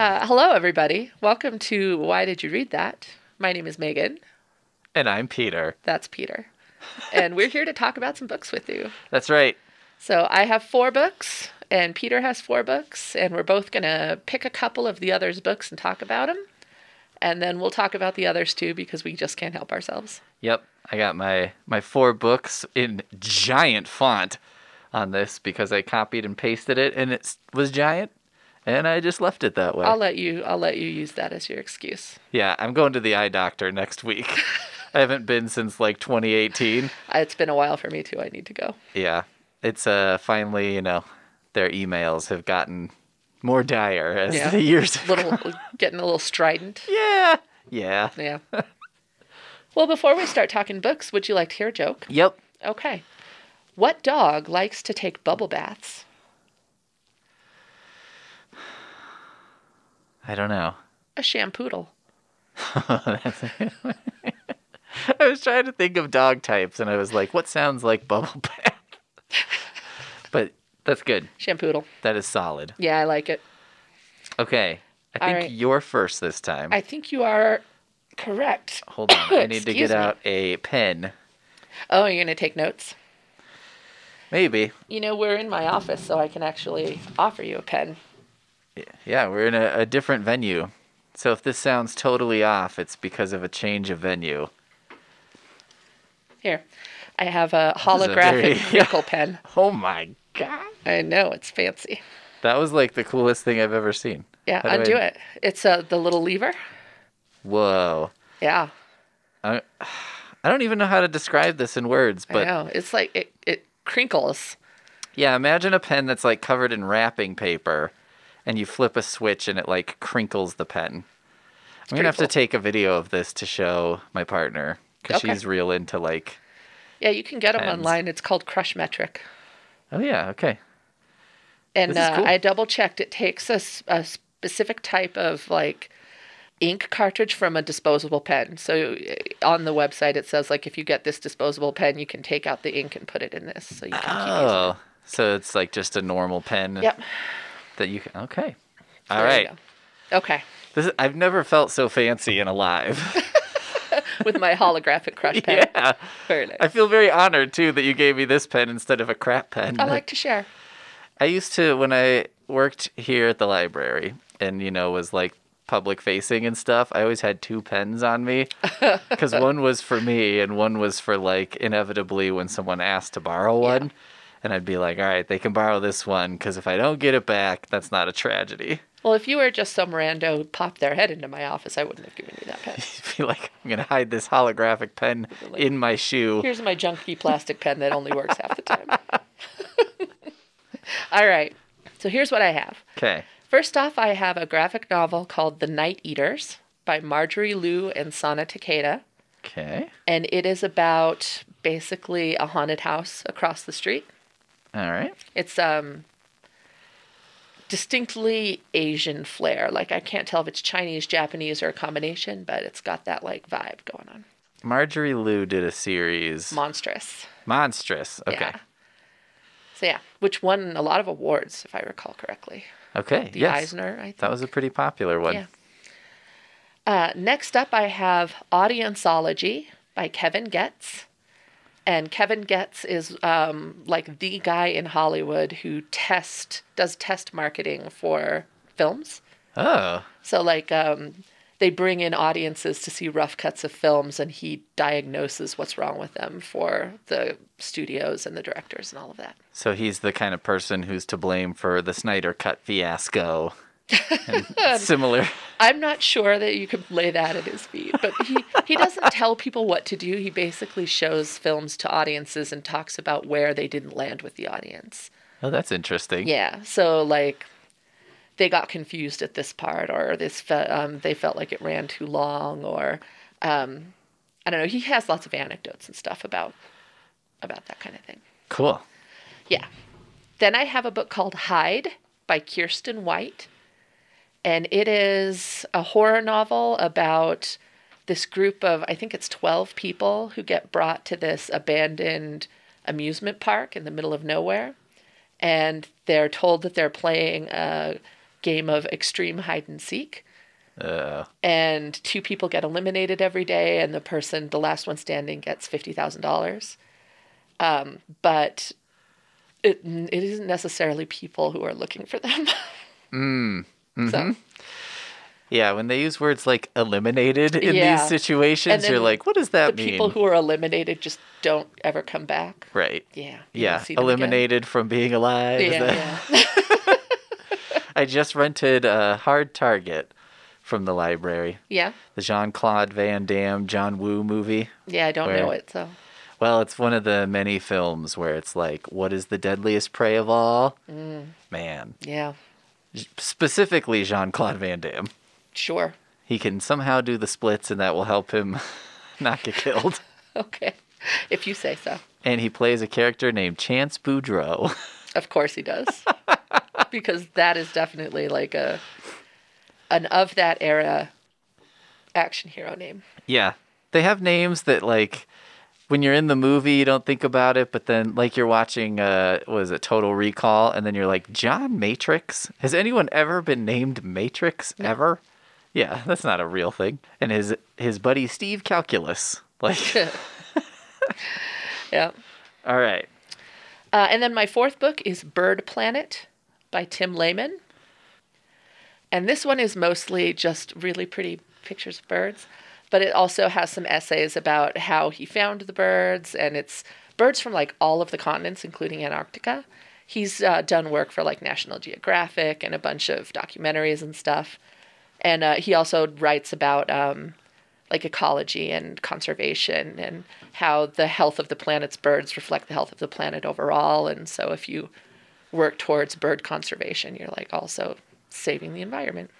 Uh, hello, everybody. Welcome to Why Did You Read That? My name is Megan. And I'm Peter. That's Peter. And we're here to talk about some books with you. That's right. So I have four books, and Peter has four books, and we're both going to pick a couple of the others' books and talk about them. And then we'll talk about the others too because we just can't help ourselves. Yep. I got my my four books in giant font on this because I copied and pasted it and it was giant and I just left it that way. I'll let you I'll let you use that as your excuse. Yeah, I'm going to the eye doctor next week. I haven't been since like 2018. It's been a while for me too. I need to go. Yeah. It's uh finally, you know, their emails have gotten more dire as Yeah. the years have Little getting a little strident. Yeah. Yeah. Yeah. well, before we start talking books, would you like to hear a joke? Yep. Okay. What dog likes to take bubble baths? I don't know. A shampoodle. I was trying to think of dog types, and I was like, what sounds like bubble bath? but that's good. Shampoodle. That is solid. Yeah, I like it. Okay. I All think right. you're first this time. I think you are correct. Hold on. I need to get me. out a pen. Oh, you're going to take notes? Maybe. You know, we're in my office, so I can actually offer you a pen. Yeah, we're in a, a different venue. So if this sounds totally off, it's because of a change of venue. Here. I have a is a holographic very- crinkle pen. Oh my god. I know, it's fancy. That was like the coolest thing I've ever seen. Yeah, How undo I- it. It's uh, the little lever. Whoa. Yeah, I, I don't even know how to describe this in words, I but know. It's like it, it crinkles. Yeah, imagine a pen that's like covered in wrapping paper and you flip a switch and it like crinkles the pen. I'm gonna have cool. to take a video of this to show my partner because Okay. she's real into like. Yeah, you can get them online. It's called Crush Metric. Oh yeah, okay. And uh, cool. I double checked. It takes a, a specific type of like ink cartridge from a disposable pen. So uh, on the website, it says like if you get this disposable pen, you can take out the ink and put it in this, so you can keep using it. Oh, so it's like just a normal pen Yep. That you can. Okay. There All you right. Okay. This is, I've never felt so fancy and alive. With my holographic crush pen. yeah. Very nice. I feel very honored too that you gave me this pen instead of a crap pen. I like to share. I used to when I worked here at the library and you know was like public facing and stuff. I always had two pens on me because one was for me and one was for like inevitably when someone asked to borrow one, and I'd be like, all right, they can borrow this one because if I don't get it back, that's not a tragedy. Well, if you were just some rando who popped their head into my office, I wouldn't have given you that pen. You'd be like, I'm gonna hide this holographic pen in my shoe. Here's my junky plastic pen that only works half the time. All right. So here's what I have. Okay. First off, I have a graphic novel called The Night Eaters by Marjorie Liu and Sana Takeda. Okay. And it is about basically a haunted house across the street. All right. It's um distinctly Asian flair. Like I can't tell if it's Chinese, Japanese, or a combination, but it's got that like vibe going on. Marjorie Liu did a series, Monstress. Monstress. Okay. Yeah. So yeah, which won a lot of awards, if I recall correctly. Okay. The yes. Eisner, I think. That was a pretty popular one. Yeah. Uh, next up, I have Audienceology by Kevin Goetz. And Kevin Goetz is um, like the guy in Hollywood who test does test marketing for films. Oh. So like um, they bring in audiences to see rough cuts of films, and he diagnoses what's wrong with them for the studios and the directors and all of that. So he's the kind of person who's to blame for the Snyder Cut fiasco. Similar. I'm not sure that you could lay that at his feet, but he, he doesn't tell people what to do. He basically shows films to audiences and talks about where they didn't land with the audience. Oh, that's interesting. Yeah, so like they got confused at this part, or this fe- um, they felt like it ran too long, or um, I don't know. He has lots of anecdotes and stuff about about that kind of thing. Cool. Yeah. Then I have a book called Hide by Kiersten White. And it is a horror novel about this group of, I think it's 12 people who get brought to this abandoned amusement park in the middle of nowhere. And they're told that they're playing a game of extreme hide and seek. Uh, And two people get eliminated every day, and the person, the last one standing, gets fifty thousand dollars. Um, but it it isn't necessarily people who are looking for them. So yeah, when they use words like eliminated in Yeah. these situations, you're like, what does that the mean? people who are eliminated just don't ever come back. right. Yeah. Yeah, see them again. eliminated from being alive. Yeah, yeah. I just rented a Hard Target from the library. yeah. The Jean Claude Van Damme, John Woo movie. Yeah, I don't know it, so Well, it's one of the many films where it's like, what is the deadliest prey of all? Mm. Man. yeah. Specifically, Jean Claude Van Damme. Sure. He can somehow do the splits, and that will help him not get killed. Okay. If you say so. and he plays a character named Chance Boudreaux. Of course he does. because that is definitely like a an of that era action hero name. yeah. They have names that, like, when you're in the movie, you don't think about it, but then, like, you're watching, uh, what is it, Total Recall, and then you're like, John Matrix? Has anyone ever been named Matrix ever? Yeah, that's not a real thing. And his his buddy Steve Calculus. Like, Yeah. all right. Uh, and then my fourth book is Bird Planet by Tim Laman. And this one is mostly just really pretty pictures of birds, but it also has some essays about how he found the birds, and it's birds from like all of the continents, including Antarctica. He's uh, done work for like National Geographic and a bunch of documentaries and stuff. And uh, he also writes about um, like ecology and conservation and how the health of the planet's birds reflect the health of the planet overall. And so if you work towards bird conservation, you're like also saving the environment.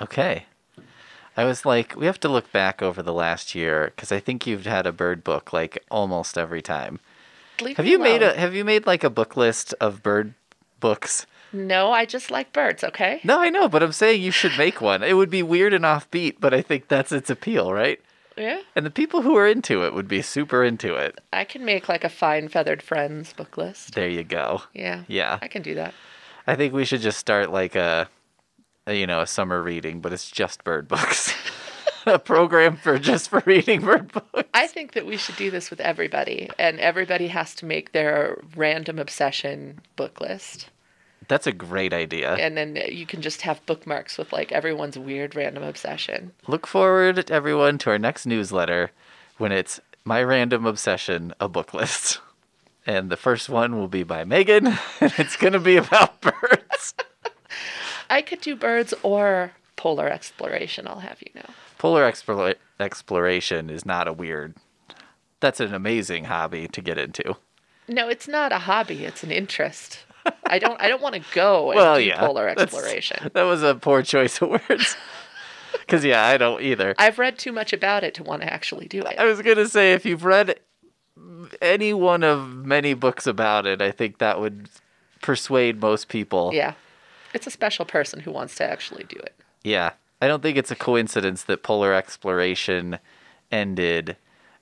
Okay. I was like, we have to look back over the last year because I think you've had a bird book like almost every time. Leave Have you made a Have you made like a book list of bird books? No, I just like birds, okay? No, I know, but I'm saying you should make one. It would be weird and offbeat, but I think that's its appeal, right? Yeah. And the people who are into it would be super into it. I can make like a fine feathered friends book list. There you go. Yeah. Yeah. I can do that. I think we should just start like a you know, a summer reading, but it's just bird books. a program for just for reading bird books. I think that we should do this with everybody, and everybody has to make their random obsession book list. That's a great idea. And then you can just have bookmarks with like everyone's weird random obsession. Look forward, everyone, to our next newsletter when it's My Random Obsession, a book list. And the first one will be by Megan, and it's going to be about birds. I could do birds or polar exploration, I'll have you know. Polar explora- exploration is not a weird, that's an amazing hobby to get into. No, it's not a hobby, it's an interest. I don't I don't want to go and Well, do yeah. polar exploration. That was a poor choice of words. Because, yeah, I don't either. I've read too much about it to want to actually do it. I was going to say, if you've read any one of many books about it, I think that would persuade most people. Yeah. It's a special person who wants to actually do it. Yeah. I don't think it's a coincidence that polar exploration ended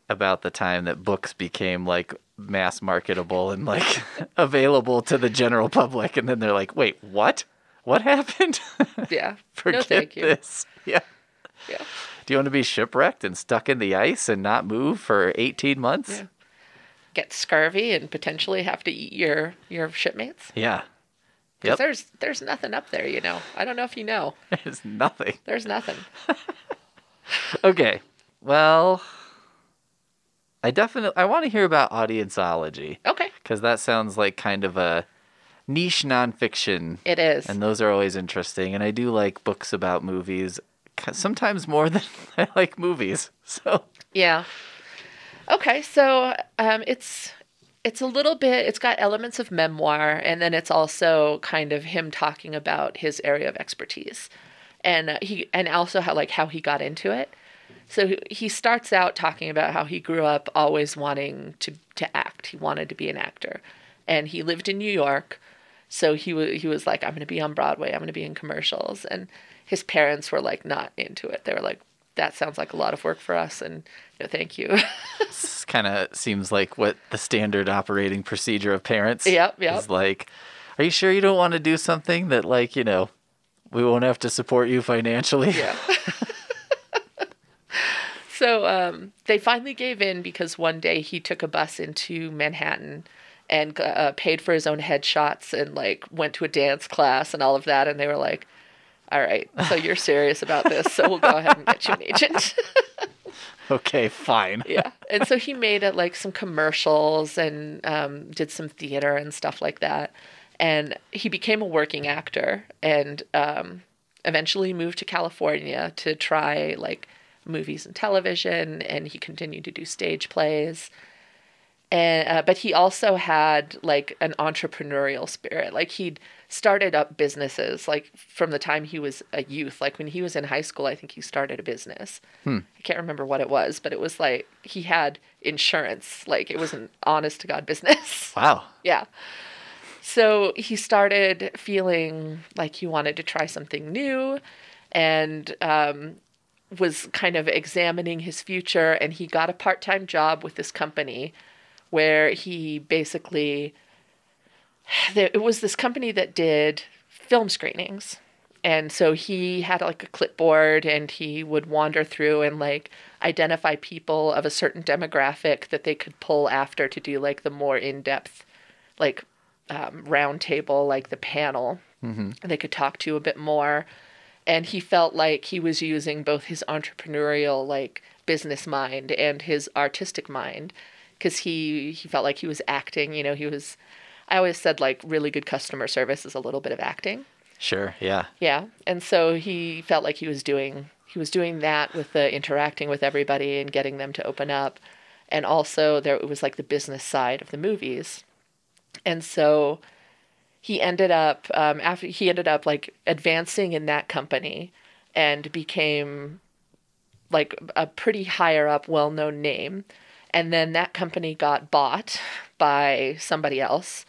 about the time that books became like mass marketable and like available to the general public. And then they're like, wait, what? What happened? Yeah. Forget no, thank you. this. Yeah. Yeah. Do you want to be shipwrecked and stuck in the ice and not move for 18 months? Yeah. Get scurvy and potentially have to eat your your shipmates. Yeah. Yep. there's there's nothing up there, you know. I don't know if you know. There's nothing. There's nothing. Okay. Well, I definitely I want to hear about audienceology Okay. because that sounds like kind of a niche nonfiction, It is. and those are always interesting. And I do like books about movies, sometimes more than I like movies. So Yeah. Okay, so um, it's it's a little bit. It's got elements of memoir, and then it's also kind of him talking about his area of expertise, and uh, he and also how like how he got into it. So he- starts out talking about how he grew up always wanting to to act. He wanted to be an actor, and he lived in New York. So he he was like, I'm going to be on Broadway. I'm going to be in commercials, and his parents were like not into it. They were like, that sounds like a lot of work for us, and no, thank you. this kind of seems like what the standard operating procedure of parents. Yep, yep. Is like, are you sure you don't want to do something that like you know we won't have to support you financially. Yeah. so um, they finally gave in because one day he took a bus into Manhattan and uh, paid for his own headshots and like went to a dance class and all of that. And they were like, all right, so you're serious about this. So we'll go ahead and get you an agent. okay, fine. yeah. And so he made it like some commercials and um, did some theater and stuff like that. And he became a working actor and um, eventually moved to California to try like movies and television. And he continued to do stage plays. And uh, but he also had like an entrepreneurial spirit. Like he'd started up businesses like from the time he was a youth. Like when he was in high school, I think he started a business. I can't remember what it was, but it was like he had insurance. Like it was an honest to God business. Wow. yeah. So he started feeling like he wanted to try something new and um, was kind of examining his future. And he got a part time job with this company where he basically, there, it was this company that did film screenings. And so he had like a clipboard and he would wander through and like identify people of a certain demographic that they could pull after to do like the more in depth, like um, round table, like the panel. Mm-hmm. And they could talk to a bit more. And he felt like he was using both his entrepreneurial, like business mind and his artistic mind because he, he felt like he was acting. You know, he was, I always said like really good customer service is a little bit of acting. Sure. Yeah. Yeah. And so he felt like he was doing he was doing that with the interacting with everybody and getting them to open up. And also there it was like the business side of the movies. And so he ended up um, after he ended up like advancing in that company and became like a pretty higher up well-known name and then that company got bought by somebody else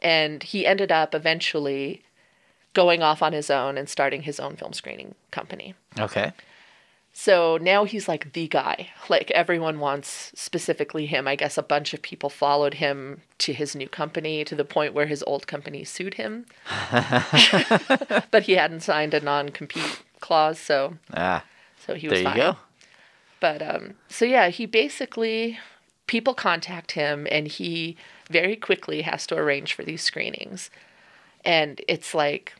and he ended up eventually going off on his own and starting his own film screening company. Okay. So now he's like the guy. Like everyone wants specifically him. I guess a bunch of people followed him to his new company to the point where his old company sued him. but he hadn't signed a non-compete clause, so Ah, so he was there you fine. go. But um, so yeah, he basically people contact him, and he very quickly has to arrange for these screenings, and it's like.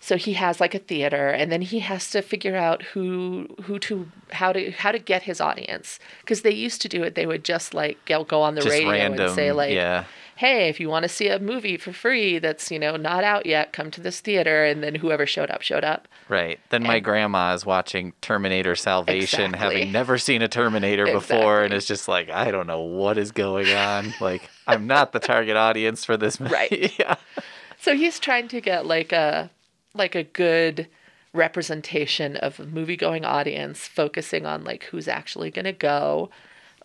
So he has like a theater, and then he has to figure out who who to how to how to get his audience because they used to do it. They would just like go go on the Just radio random. and say like, yeah. "Hey, if you want to see a movie for free that's you know not out yet, come to this theater." And then whoever showed up showed up. Right. Then my grandma is watching Terminator Salvation, Exactly. having never seen a Terminator before, and Exactly. it's just like, I don't know what is going on. like, I'm not the target audience for this movie. Right. yeah. So he's trying to get like a like a good representation of a movie going audience, focusing on like who's actually gonna go,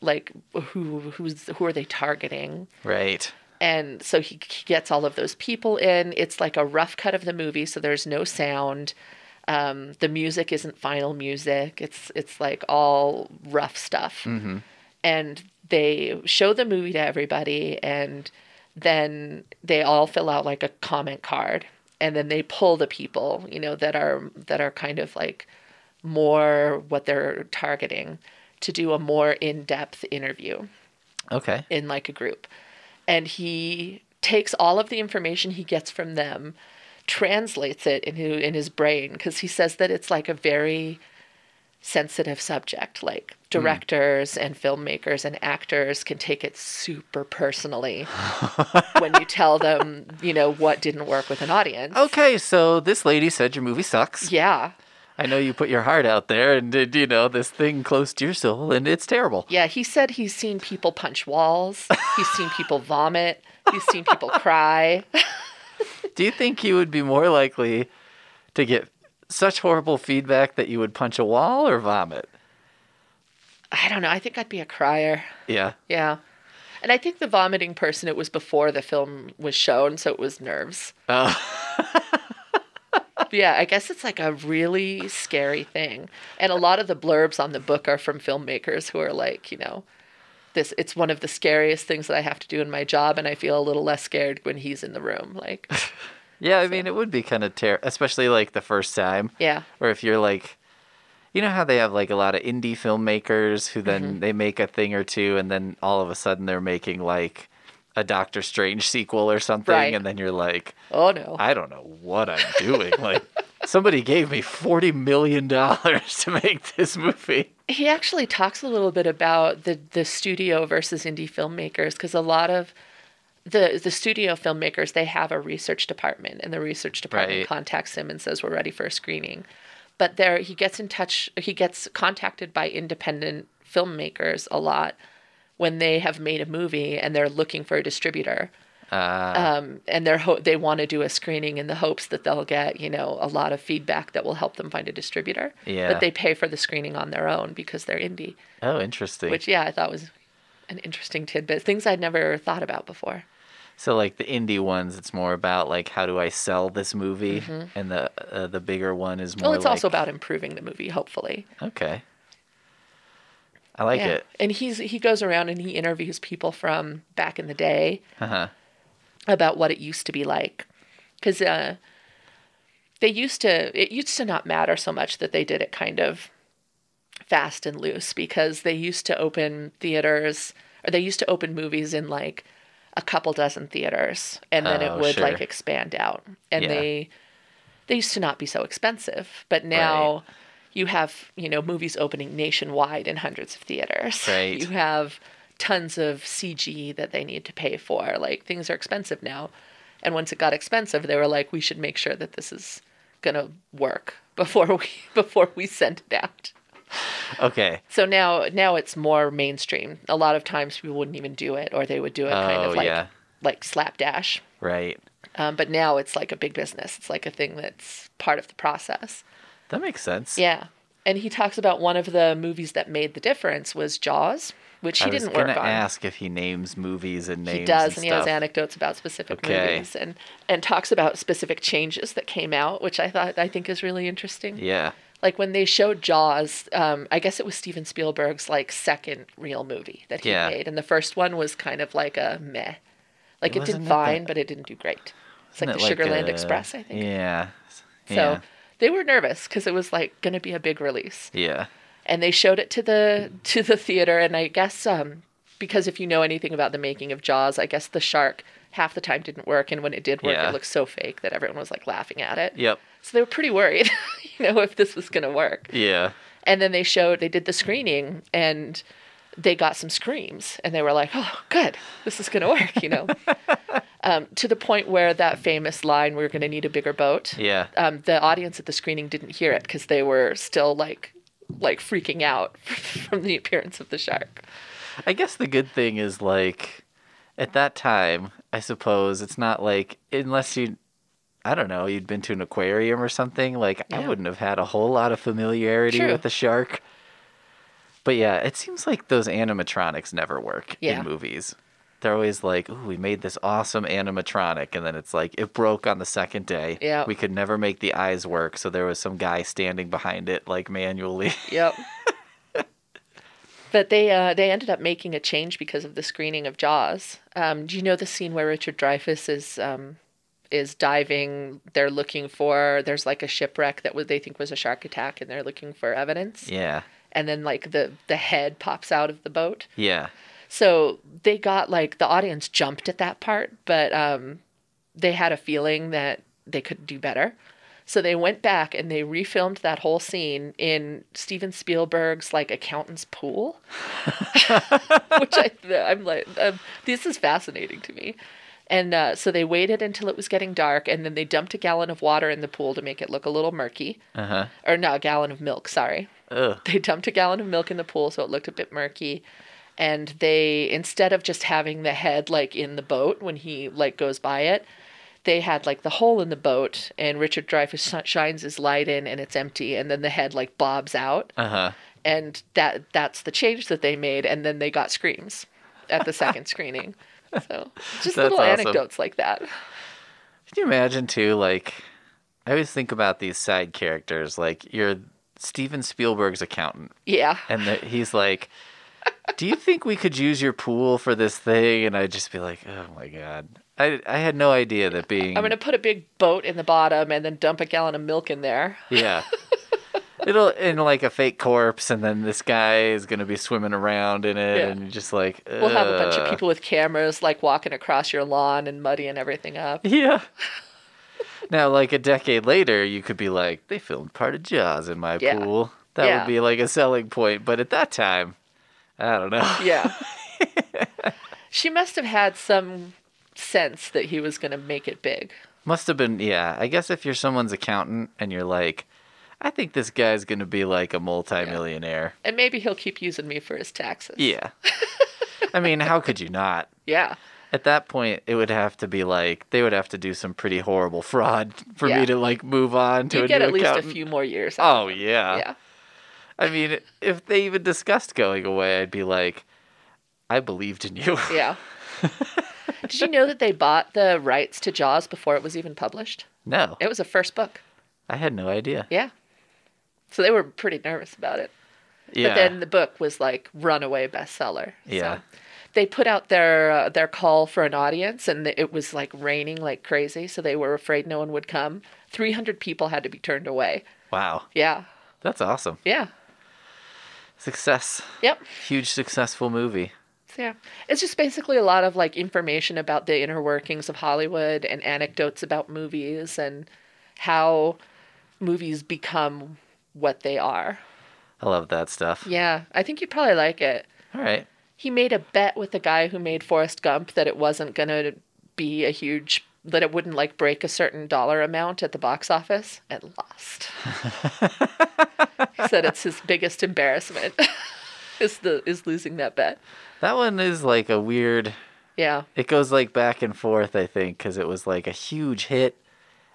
like who who's who are they targeting. Right. And so he, he gets all of those people in. It's like a rough cut of the movie, so there's no sound. Um, the music isn't final music. It's it's like all rough stuff. And they show the movie to everybody, and then they all fill out like a comment card, and then they pull the people, you know, that are that are kind of like more what they're targeting to do a more in-depth interview Okay. in like a group. And he takes all of the information he gets from them, translates it in his, in his brain because he says that it's like a very sensitive subject. Like hmm. directors and filmmakers and actors can take it super personally when you tell them, you know, what didn't work with an audience. Okay, so this lady said your movie sucks. Yeah. I know you put your heart out there and did, you know, this thing close to your soul, and it's terrible. Yeah, he said he's seen people punch walls. He's seen people vomit. He's seen people cry. Do you think you would be more likely to get such horrible feedback that you would punch a wall or vomit? I don't know. I think I'd be a crier. Yeah. Yeah. And I think the vomiting person, it was before the film was shown, so it was nerves. Oh, Yeah, I guess it's like a really scary thing. And a lot of the blurbs on the book are from filmmakers who are like, you know, this it's one of the scariest things that I have to do in my job and I feel a little less scared when he's in the room. Like Yeah, I mean, it would be kind of ter- especially like the first time. Yeah. Or if you're like, you know how they have like a lot of indie filmmakers who then Mm-hmm. they make a thing or two, and then all of a sudden they're making like a Doctor Strange sequel or something, Right. and then you're like, Oh no. I don't know what I'm doing. like, somebody gave me forty million dollars to make this movie. he actually talks a little bit about the the studio versus indie filmmakers because a lot of the the studio filmmakers they have a research department and the research department Right. contacts him and says we're ready for a screening but there he gets in touch he gets contacted by independent filmmakers a lot when they have made a movie and they're looking for a distributor Uh, um, and they're ho- they want to do a screening in the hopes that they'll get you know a lot of feedback that will help them find a distributor Yeah. but they pay for the screening on their own because they're indie oh, interesting. which yeah i thought was an interesting tidbit things i'd never thought about before So like the indie ones, it's more about like how do I sell this movie, and the uh, the bigger one is more. well Mm-hmm. it's also about improving the movie hopefully Okay. I like yeah it. and he's he goes around and he interviews people from back in the day Uh-huh. about what it used to be like because uh, they used to it used to not matter so much that they did it kind of fast and loose because they used to open theaters or they used to open movies in like a couple dozen theaters and then Oh, it would sure. like expand out and Yeah. they they used to not be so expensive but now you have you know movies opening nationwide in hundreds of theaters Right. you have tons of cg that they need to pay for like things are expensive now and once it got expensive they were like we should make sure that this is gonna work before we before we send it out Okay. so now now it's more mainstream a lot of times people wouldn't even do it or they would do it kind Oh, of like yeah. like slapdash Right. um, but now it's like a big business it's like a thing that's part of the process That makes sense. yeah and he talks about one of the movies that made the difference was jaws which he I was didn't work on ask if he names movies and names. he does and, and, he has anecdotes about specific Okay. movies and and talks about specific changes that came out which i thought i think is really interesting Yeah. like when they showed jaws um, i guess it was steven spielberg's like second real movie that he Yeah. made and the first one was kind of like a meh like it, did fine that- but it didn't do great it's like the it sugarland a- express i think Yeah. so Yeah. They were nervous because it was like going to be a big release yeah. and they showed it to the to the theater and i guess um because if you know anything about the making of jaws i guess the shark half the time didn't work and when it did work Yeah. it looked so fake that everyone was like laughing at it Yep. so they were pretty worried you know if this was going to work Yeah. and then they showed they did the screening and they got some screams and they were like oh good this is going to work you know um, to the point where that famous line we're going to need a bigger boat Yeah. um, the audience at the screening didn't hear it because they were still like like freaking out from the appearance of the shark I guess the good thing is like at that time, I suppose it's not like unless you I don't know, you'd been to an aquarium or something, like I wouldn't have had a whole lot of familiarity True. with the shark. But yeah, it seems like those animatronics never work Yeah. in movies. They're always like, "Ooh, we made this awesome animatronic," and then it's like it broke on the second day. Yeah. we could never make the eyes work, so there was some guy standing behind it like manually. Yep. but they uh, they ended up making a change because of the screening of Jaws. Um, do you know the scene where Richard Dreyfuss is um, is diving? They're looking for there's like a shipwreck that was, they think was a shark attack, and they're looking for evidence. yeah, And then like the the head pops out of the boat. yeah, So they got like the audience jumped at that part, but um, they had a feeling that they could do better. So they went back and they refilmed that whole scene in Steven Spielberg's like accountant's pool, which I I'm like um, this is fascinating to me. And uh, so they waited until it was getting dark, and then they dumped a gallon of water in the pool to make it look a little murky, uh huh. or no, a gallon of milk. Sorry, Ugh. they dumped a gallon of milk in the pool so it looked a bit murky and they instead of just having the head like in the boat when he like goes by it they had like the hole in the boat and richard dreyfuss shines his light in and it's empty and then the head like bobs out Uh huh. and that that's the change that they made and then they got screams at the second screening so just That's little awesome. anecdotes like that Can you imagine too? Like, I always think about these side characters. Like, you're Steven Spielberg's accountant, yeah and the, he's like, "Do you think we could use your pool for this thing?" And I'd just be like, "Oh my god, I, I had no idea that being I'm going to put a big boat in the bottom and then dump a gallon of milk in there. yeah. It'll in like a fake corpse, and then this guy is gonna be swimming around in it, Yeah. and just like We'll have a bunch of people with cameras like walking across your lawn and muddying everything up. Yeah. Now, like a decade later, you could be like, they filmed part of Jaws in my Yeah. pool. That Yeah. would be like a selling point. But at that time, I don't know. Yeah. she must have had some sense that he was going to make it big. Must have been, yeah. I guess if you're someone's accountant and you're like, I think this guy's gonna be like a multimillionaire. And maybe he'll keep using me for his taxes. Yeah. I mean, how could you not? Yeah. At that point, it would have to be like they would have to do some pretty horrible fraud for Yeah. me to like move on to You get at least accountant. a few more years. Oh yeah. Yeah. I mean, if they even discussed going away, I'd be like, I believed in you. Yeah. Did you know that they bought the rights to Jaws before it was even published? no, It was a first book. I had no idea. Yeah. So they were pretty nervous about it. Yeah. But then the book was like runaway bestseller. Yeah. So they put out their uh, their call for an audience, and it was like raining like crazy. So they were afraid no one would come. Three hundred people had to be turned away. wow, Yeah. that's awesome. Yeah. Success. Yep. Huge successful movie. Yeah. It's just basically a lot of like information about the inner workings of Hollywood and anecdotes about movies and how movies become what they are. I love that stuff. Yeah, I think you'd probably like it. All right. He made a bet with the guy who made Forrest Gump that it wasn't going to be a huge that it wouldn't like break a certain dollar amount at the box office and lost. he said it's his biggest embarrassment is the is losing that bet. That one is like a weird. Yeah. It goes like back and forth, I think, because it was like a huge hit,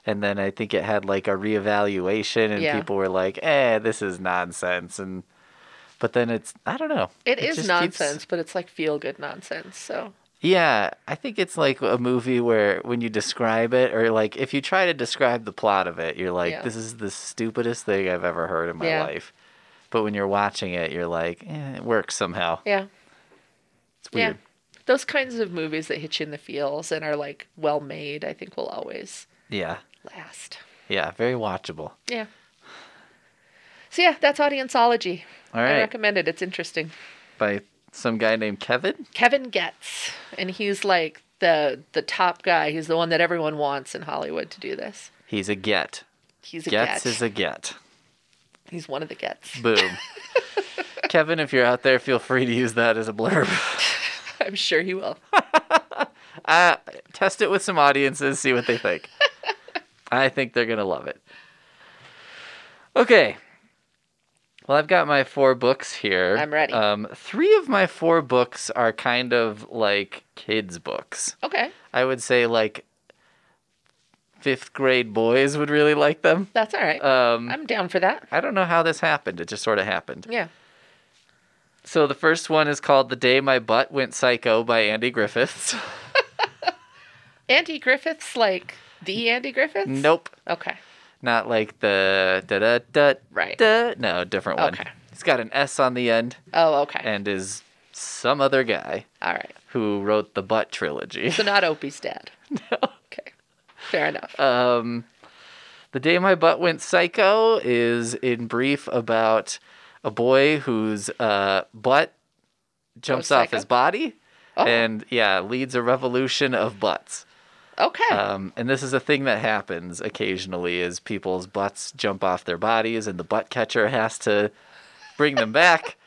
and then I think it had like a reevaluation, and Yeah. people were like, "Eh, this is nonsense," and but then it's I don't know. It is just keeps- nonsense, but it's like feel good nonsense. So Yeah, I think it's like a movie where when you describe it, or like if you try to describe the plot of it, you're like, Yeah. "This is the stupidest thing I've ever heard in my Yeah. life." But when you're watching it, you're like, eh, "It works somehow." yeah, It's weird. yeah, those kinds of movies that hit you in the feels and are like well made, I think will always Yeah, last. yeah, very watchable. Yeah. So yeah, that's Audienceology. All I recommend it. It's interesting. by some guy named Kevin. Kevin Goetz, and he's like the the top guy. He's the one that everyone wants in Hollywood to do this. He's a get. He's a Getz. is a get. He's one of the gets. Boom. Kevin, if you're out there, feel free to use that as a blurb. I'm sure he will. Uh, test it with some audiences, see what they think. I think they're going to love it. Okay. Well, I've got my four books here. I'm ready. Um, three of my four books are kind of like kids' books. Okay, I would say like fifth grade boys would really like them. that's all right. Um, I'm down for that. I don't know how this happened. It just sort of happened. Yeah. So the first one is called The Day My Butt Went Psycho by Andy Griffiths. Andy Griffiths, like the Andy Griffiths. nope. Okay. Not like the da da da Right. da. No, different one. Okay. He's got an S on the end Oh, okay. and is some other guy All right. who wrote the Butt trilogy. So not Opie's dad. no. Okay. Fair enough. Um, the Day My Butt Went Psycho is in brief about a boy whose uh, butt jumps off his body Oh. and yeah leads a revolution of butts. Okay. Um, and this is a thing that happens occasionally is people's butts jump off their bodies and the butt catcher has to bring them back.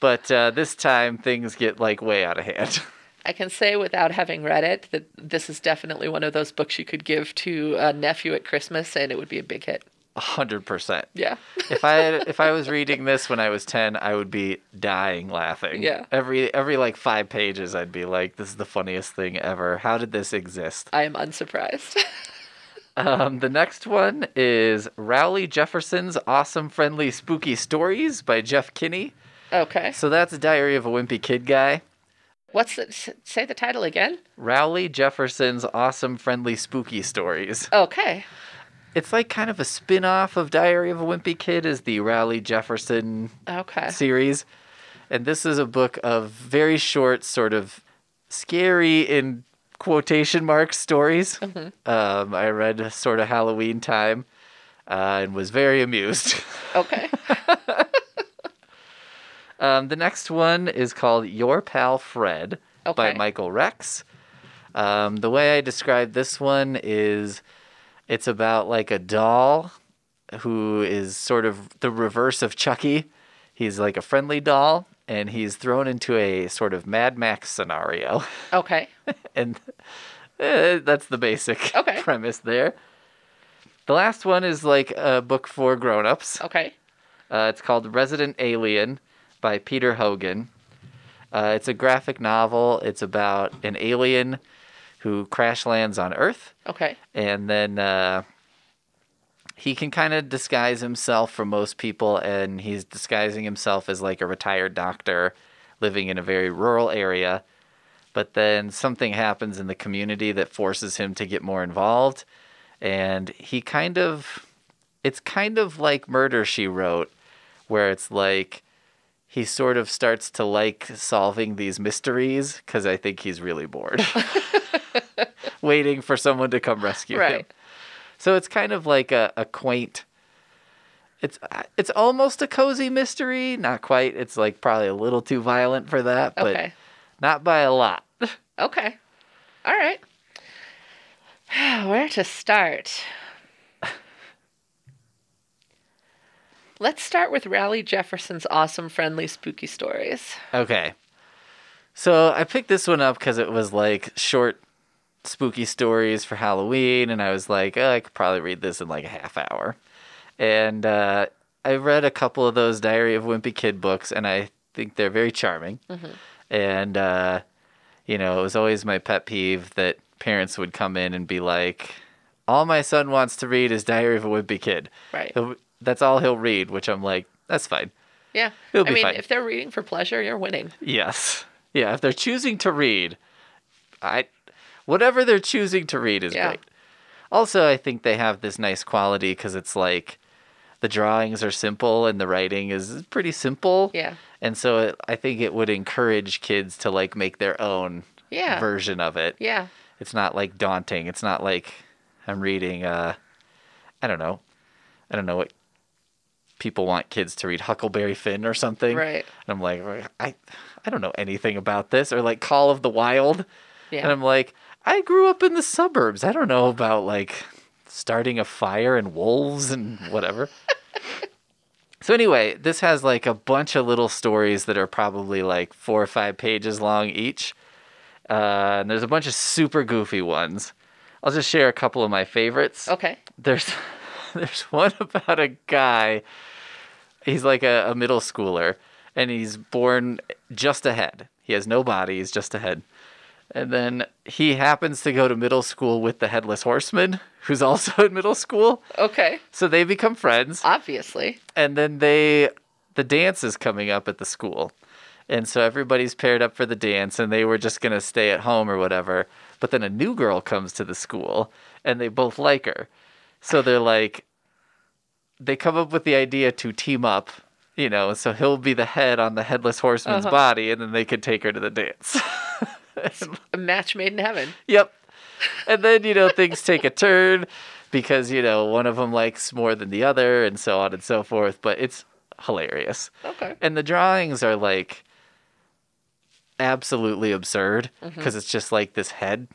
But uh, this time things get like way out of hand. I can say without having read it that this is definitely one of those books you could give to a nephew at Christmas and it would be a big hit. A hundred percent. Yeah. If I if I was reading this when I was ten, I would be dying laughing. Yeah. Every every like five pages, I'd be like, "This is the funniest thing ever. How did this exist?" I am unsurprised. Um, the next one is Rowley Jefferson's Awesome Friendly Spooky Stories by Jeff Kinney. okay. So that's Diary of a Wimpy Kid guy. What's the, say the title again? Rowley Jefferson's Awesome Friendly Spooky Stories. Okay. It's like kind of a spin off of Diary of a Wimpy Kid, is the Rowley Jefferson Okay. series. And this is a book of very short, sort of scary in quotation mark stories. Um, I read sort of Halloween time uh, and was very amused. Okay. Um, the next one is called Your Pal Fred by Michael Rex. Um, the way I describe this one is it's about like a doll who is sort of the reverse of Chucky. He's like a friendly doll and he's thrown into a sort of Mad Max scenario. Okay. and eh, that's the basic Okay. premise there. The last one is like a book for grown-ups. Okay. Uh, it's called Resident Alien by Peter Hogan. Uh, it's a graphic novel. It's about an alien who crash lands on Earth, Okay. and then uh, he can kind of disguise himself from most people, and he's disguising himself as like a retired doctor living in a very rural area. But then something happens in the community that forces him to get more involved, and he kind of it's kind of like Murder She Wrote, where it's like he sort of starts to like solving these mysteries because I think he's really bored, waiting for someone to come rescue him. So it's kind of like a, a quaint. It's it's almost a cozy mystery, not quite. It's like probably a little too violent for that, but Okay. not by a lot. Okay. All right. Where to start? Let's start with Rowley Jefferson's awesome, friendly, spooky stories. Okay. So I picked this one up because it was like short, spooky stories for Halloween, and I was like, oh, I could probably read this in like a half hour. And uh, I read a couple of those Diary of Wimpy Kid books, and I think they're very charming. And, uh, you know, it was always my pet peeve that parents would come in and be like, all my son wants to read is Diary of a Wimpy Kid. Right. He'll, that's all he'll read, which I'm like, that's fine. Yeah. It'll I mean, fine. if they're reading for pleasure, you're winning. Yes. Yeah, if they're choosing to read, I whatever they're choosing to read is Yeah. great. Also, I think they have this nice quality cuz it's like the drawings are simple and the writing is pretty simple. Yeah. And so it, I think it would encourage kids to like make their own Yeah. version of it. Yeah. It's not like daunting. It's not like I'm reading uh I don't know. I don't know what people want kids to read Huckleberry Finn or something. Right. And I'm like, I I don't know anything about this or like Call of the Wild. Yeah. And I'm like, I grew up in the suburbs. I don't know about like starting a fire and wolves and whatever. so anyway, this has like a bunch of little stories that are probably like four or five pages long each. Uh, and there's a bunch of super goofy ones. I'll just share a couple of my favorites okay. there's there's one about a guy he's like a, a middle schooler and he's born just a head he has no body he's just a head and then he happens to go to middle school with the headless horseman who's also in middle school. Okay. so they become friends. Obviously. and then they the dance is coming up at the school. And so everybody's paired up for the dance and they were just going to stay at home or whatever. But then a new girl comes to the school and they both like her. So they're like they come up with the idea to team up you know so he'll be the head on the headless horseman's Uh-huh. body and then they could take her to the dance A match made in heaven. Yep. And then, you know, things take a turn because, you know, one of them likes more than the other and so on and so forth. But it's hilarious. Okay. And the drawings are like absolutely absurd because it's just like this head,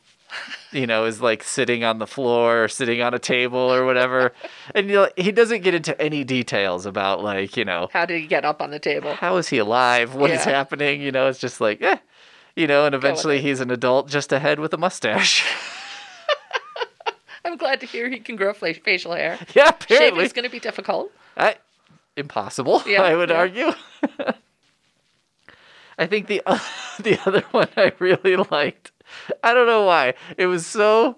you know, is like sitting on the floor or sitting on a table or whatever. and you know, he doesn't get into any details about, like, you know, How did he get up on the table? how is he alive? What is Yeah. happening? You know, it's just like, eh. You know, and eventually he's an adult just a head with a mustache. I'm glad to hear he can grow facial hair. yeah, Shaving apparently. is going to be difficult. I, impossible, Yeah, I would yeah. argue. I think the the other one I really liked. I don't know why. It was so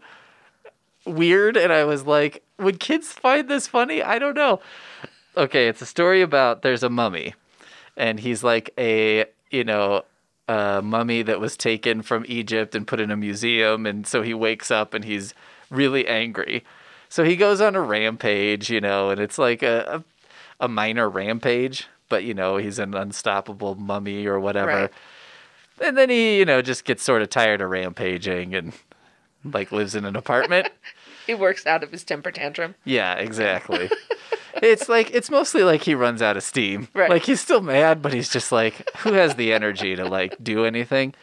weird and I was like, would kids find this funny? I don't know. Okay, it's a story about there's a mummy and he's like a, you know, a mummy that was taken from Egypt and put in a museum and so he wakes up and he's really angry. So he goes on a rampage, you know, and it's like a a, a minor rampage, but you know, he's an unstoppable mummy or whatever. Right. And then he, you know, just gets sort of tired of rampaging and like lives in an apartment. He works out of his temper tantrum. Yeah, exactly. it's like it's mostly like he runs out of steam. Right. Like he's still mad, but he's just like, who has the energy to like do anything?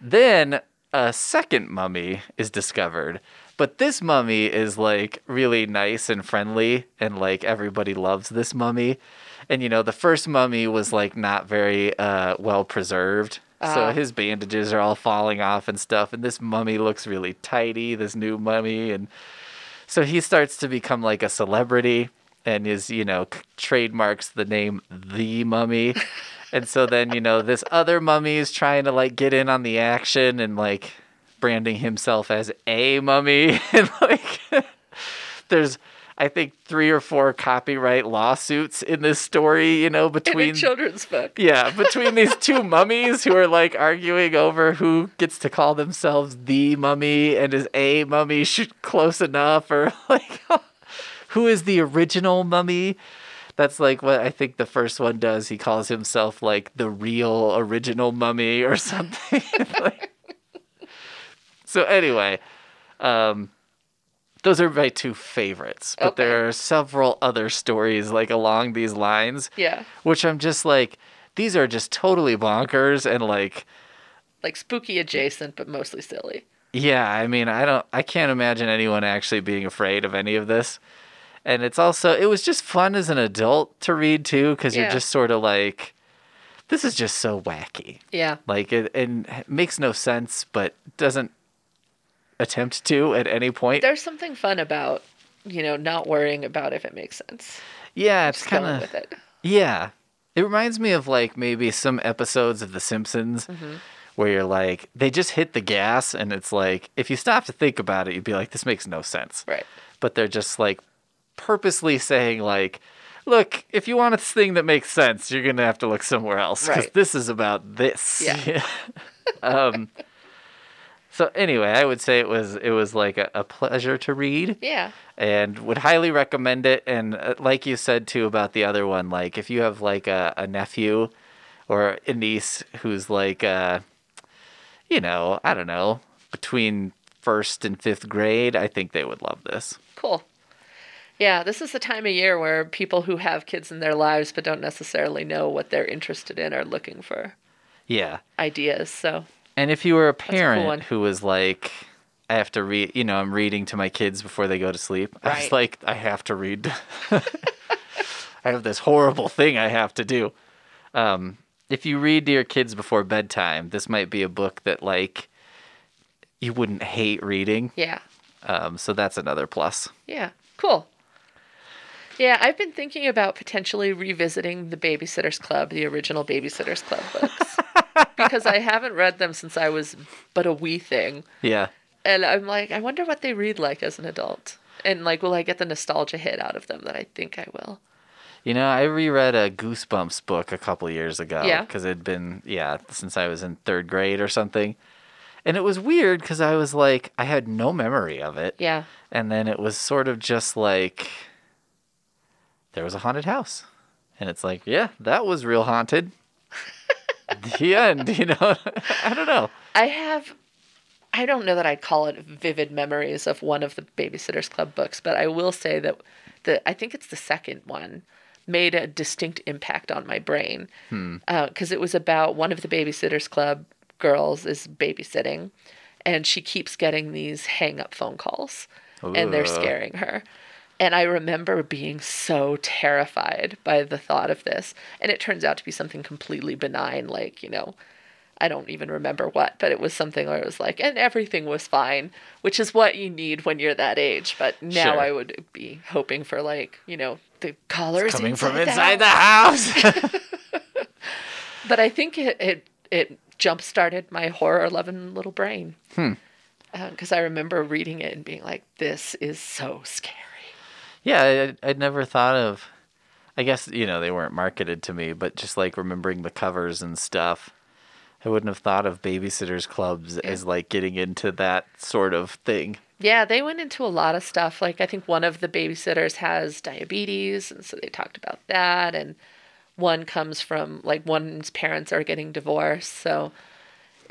Then a second mummy is discovered. But this mummy is like really nice and friendly and like everybody loves this mummy. And you know, the first mummy was like not very uh well preserved. So Ah. his bandages are all falling off and stuff and this mummy looks really tidy, this new mummy and so he starts to become like a celebrity and is, you know, trademarks the name The Mummy. and so then, you know, this other mummy is trying to like get in on the action and like branding himself as a mummy. and like, there's, I think, three or four copyright lawsuits in this story, you know, between. children's book. Yeah, between these two mummies who are like arguing over who gets to call themselves the mummy and is a mummy sh- close enough, or like who is the original mummy. That's like what I think the first one does. He calls himself like the real original mummy or something. Like- so anyway, um, those are my two favorites, but Okay. there are several other stories like along these lines Yeah. which I'm just like, these are just totally bonkers and like, Like spooky adjacent, but mostly silly. yeah, I mean, I don't, I can't imagine anyone actually being afraid of any of this. And it's also, it was just fun as an adult to read too, because Yeah. you're just sort of like, this is just so wacky. Yeah. Like it, and it makes no sense, but doesn't attempt to at any point. There's something fun about, you know, not worrying about if it makes sense. yeah, it's kind of, with it. Yeah. It reminds me of like maybe some episodes of The Simpsons Mm-hmm. where you're like, they just hit the gas and it's like, if you stop to think about it, you'd be like, this makes no sense. Right. But they're just like purposely saying, like, look, if you want a thing that makes sense, you're going to have to look somewhere else because Right. this is about this. Yeah. um, so anyway, I would say it was it was like a, a pleasure to read Yeah. and would highly recommend it. And uh, like you said too about the other one, like if you have like a, a nephew or a niece who's like, uh, you know, I don't know, between first and fifth grade, I think they would love this. Cool. Yeah, this is the time of year where people who have kids in their lives but don't necessarily know what they're interested in are looking for Yeah. ideas. So, And if you were a a cool parent who was like, I have to read, you know, I'm reading to my kids before they go to sleep. I was like, I have to read. I have this horrible thing I have to do. Um, if you read to your kids before bedtime, this might be a book that like you wouldn't hate reading. yeah. Um, so that's another plus. Yeah. Cool. Yeah, I've been thinking about potentially revisiting the Babysitter's Club, the original Babysitter's Club books, because I haven't read them since I was but a wee thing. Yeah. And I'm like, I wonder what they read like as an adult. And like, will I get the nostalgia hit out of them that I think I will? You know, I reread a Goosebumps book a couple years ago. Yeah? Because it'd been, yeah, since I was in third grade or something. And it was weird because I was like, I had no memory of it. Yeah. And then it was sort of just like, there was a haunted house. And it's like, yeah, that was real haunted. The end, you know? I don't know. I have, I don't know that I'd call it vivid memories of one of the Babysitter's Club books, but I will say that the, I think it's the second one, made a distinct impact on my brain. Hmm. Uh, because it was about one of the Babysitter's Club girls is babysitting, and she keeps getting these hang up phone calls, and they're scaring her. And I remember being so terrified by the thought of this. And it turns out to be something completely benign, like, you know, I don't even remember what, but it was something where it was like, and everything was fine, which is what you need when you're that age. But now Sure. I would be hoping for, like, you know, the callers Coming from inside the the house. But I think it it, it jump started my horror loving little brain. Hmm. Because I remember reading it and being like, this is so scary. Yeah, I, I'd never thought of, I guess, you know, they weren't marketed to me, but just like remembering the covers and stuff. I wouldn't have thought of babysitters clubs as like getting into that sort of thing. Yeah, they went into a lot of stuff. Like I think one of the babysitters has diabetes, and so they talked about that. And one comes from like one's parents are getting divorced, so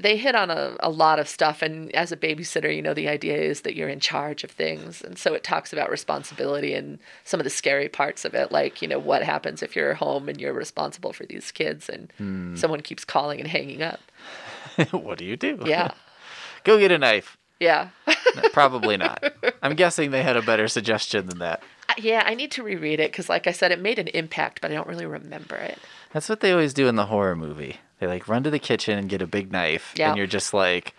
they hit on a, a lot of stuff and as a babysitter you know the idea is that you're in charge of things and so it talks about responsibility and some of the scary parts of it like you know what happens if you're home and you're responsible for these kids and Hmm. someone keeps calling and hanging up what do you do? yeah Go get a knife. yeah No, Probably not. I'm guessing they had a better suggestion than that. yeah i need to reread it because like i said it made an impact but i don't really remember it That's what they always do in the horror movie. They like run to the kitchen and get a big knife, Yeah. and you're just like,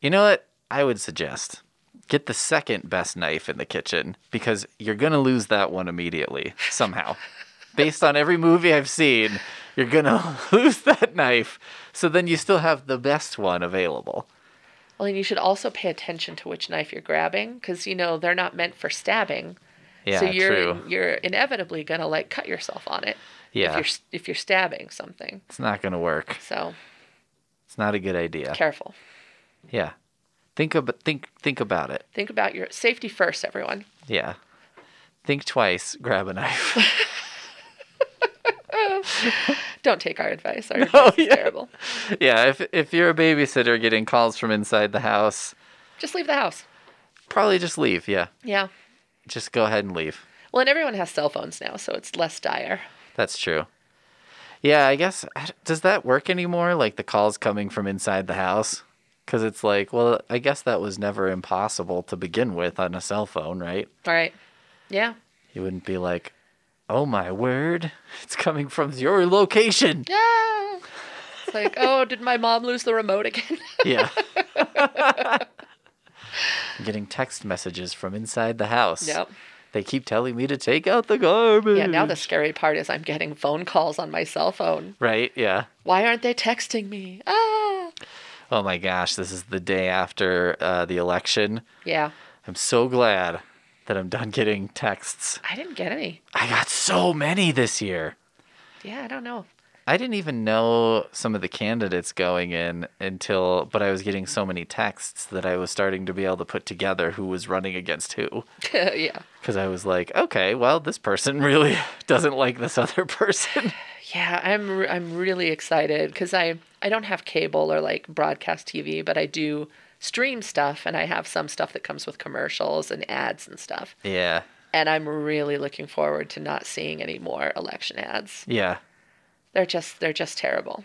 you know what? I would suggest get the second best knife in the kitchen because you're gonna lose that one immediately somehow. Based on every movie I've seen, you're gonna lose that knife. So then you still have the best one available. well and you should also pay attention to which knife you're grabbing because you know they're not meant for stabbing Yeah, so you're true. you're inevitably gonna like cut yourself on it Yeah. if you're if you're stabbing something It's not gonna work. so It's not a good idea. careful Yeah. Think about think think about it. think about your safety first everyone Yeah. Think twice, grab a knife. don't take our advice our advice is yeah. terrible yeah, if if you're a babysitter getting calls from inside the house, just leave the house probably just leave. Yeah. yeah Just go ahead and leave. well and everyone has cell phones now so it's less dire That's true. Yeah, I guess does that work anymore like the calls coming from inside the house? Cuz it's like, well, I guess that was never impossible to begin with on a cell phone, right? Right. yeah You wouldn't be like, "Oh my word, it's coming from your location." yeah it's like oh did my mom lose the remote again Yeah. I'm getting text messages from inside the house. yep They keep telling me to take out the garbage. yeah now the scary part is i'm getting phone calls on my cell phone Right, yeah. why aren't they texting me ah Oh my gosh, this is the day after uh, the election. yeah I'm so glad that I'm done getting texts. i didn't get any I got so many this year. yeah i don't know I didn't even know some of the candidates going in until, but I was getting so many texts that I was starting to be able to put together who was running against who. yeah Because I was like, okay, well, this person really doesn't like this other person. Yeah, I'm I'm really excited because I I don't have cable or like broadcast TV, but I do stream stuff, and I have some stuff that comes with commercials and ads and stuff. yeah. And I'm really looking forward to not seeing any more election ads. Yeah. They're just they're just terrible.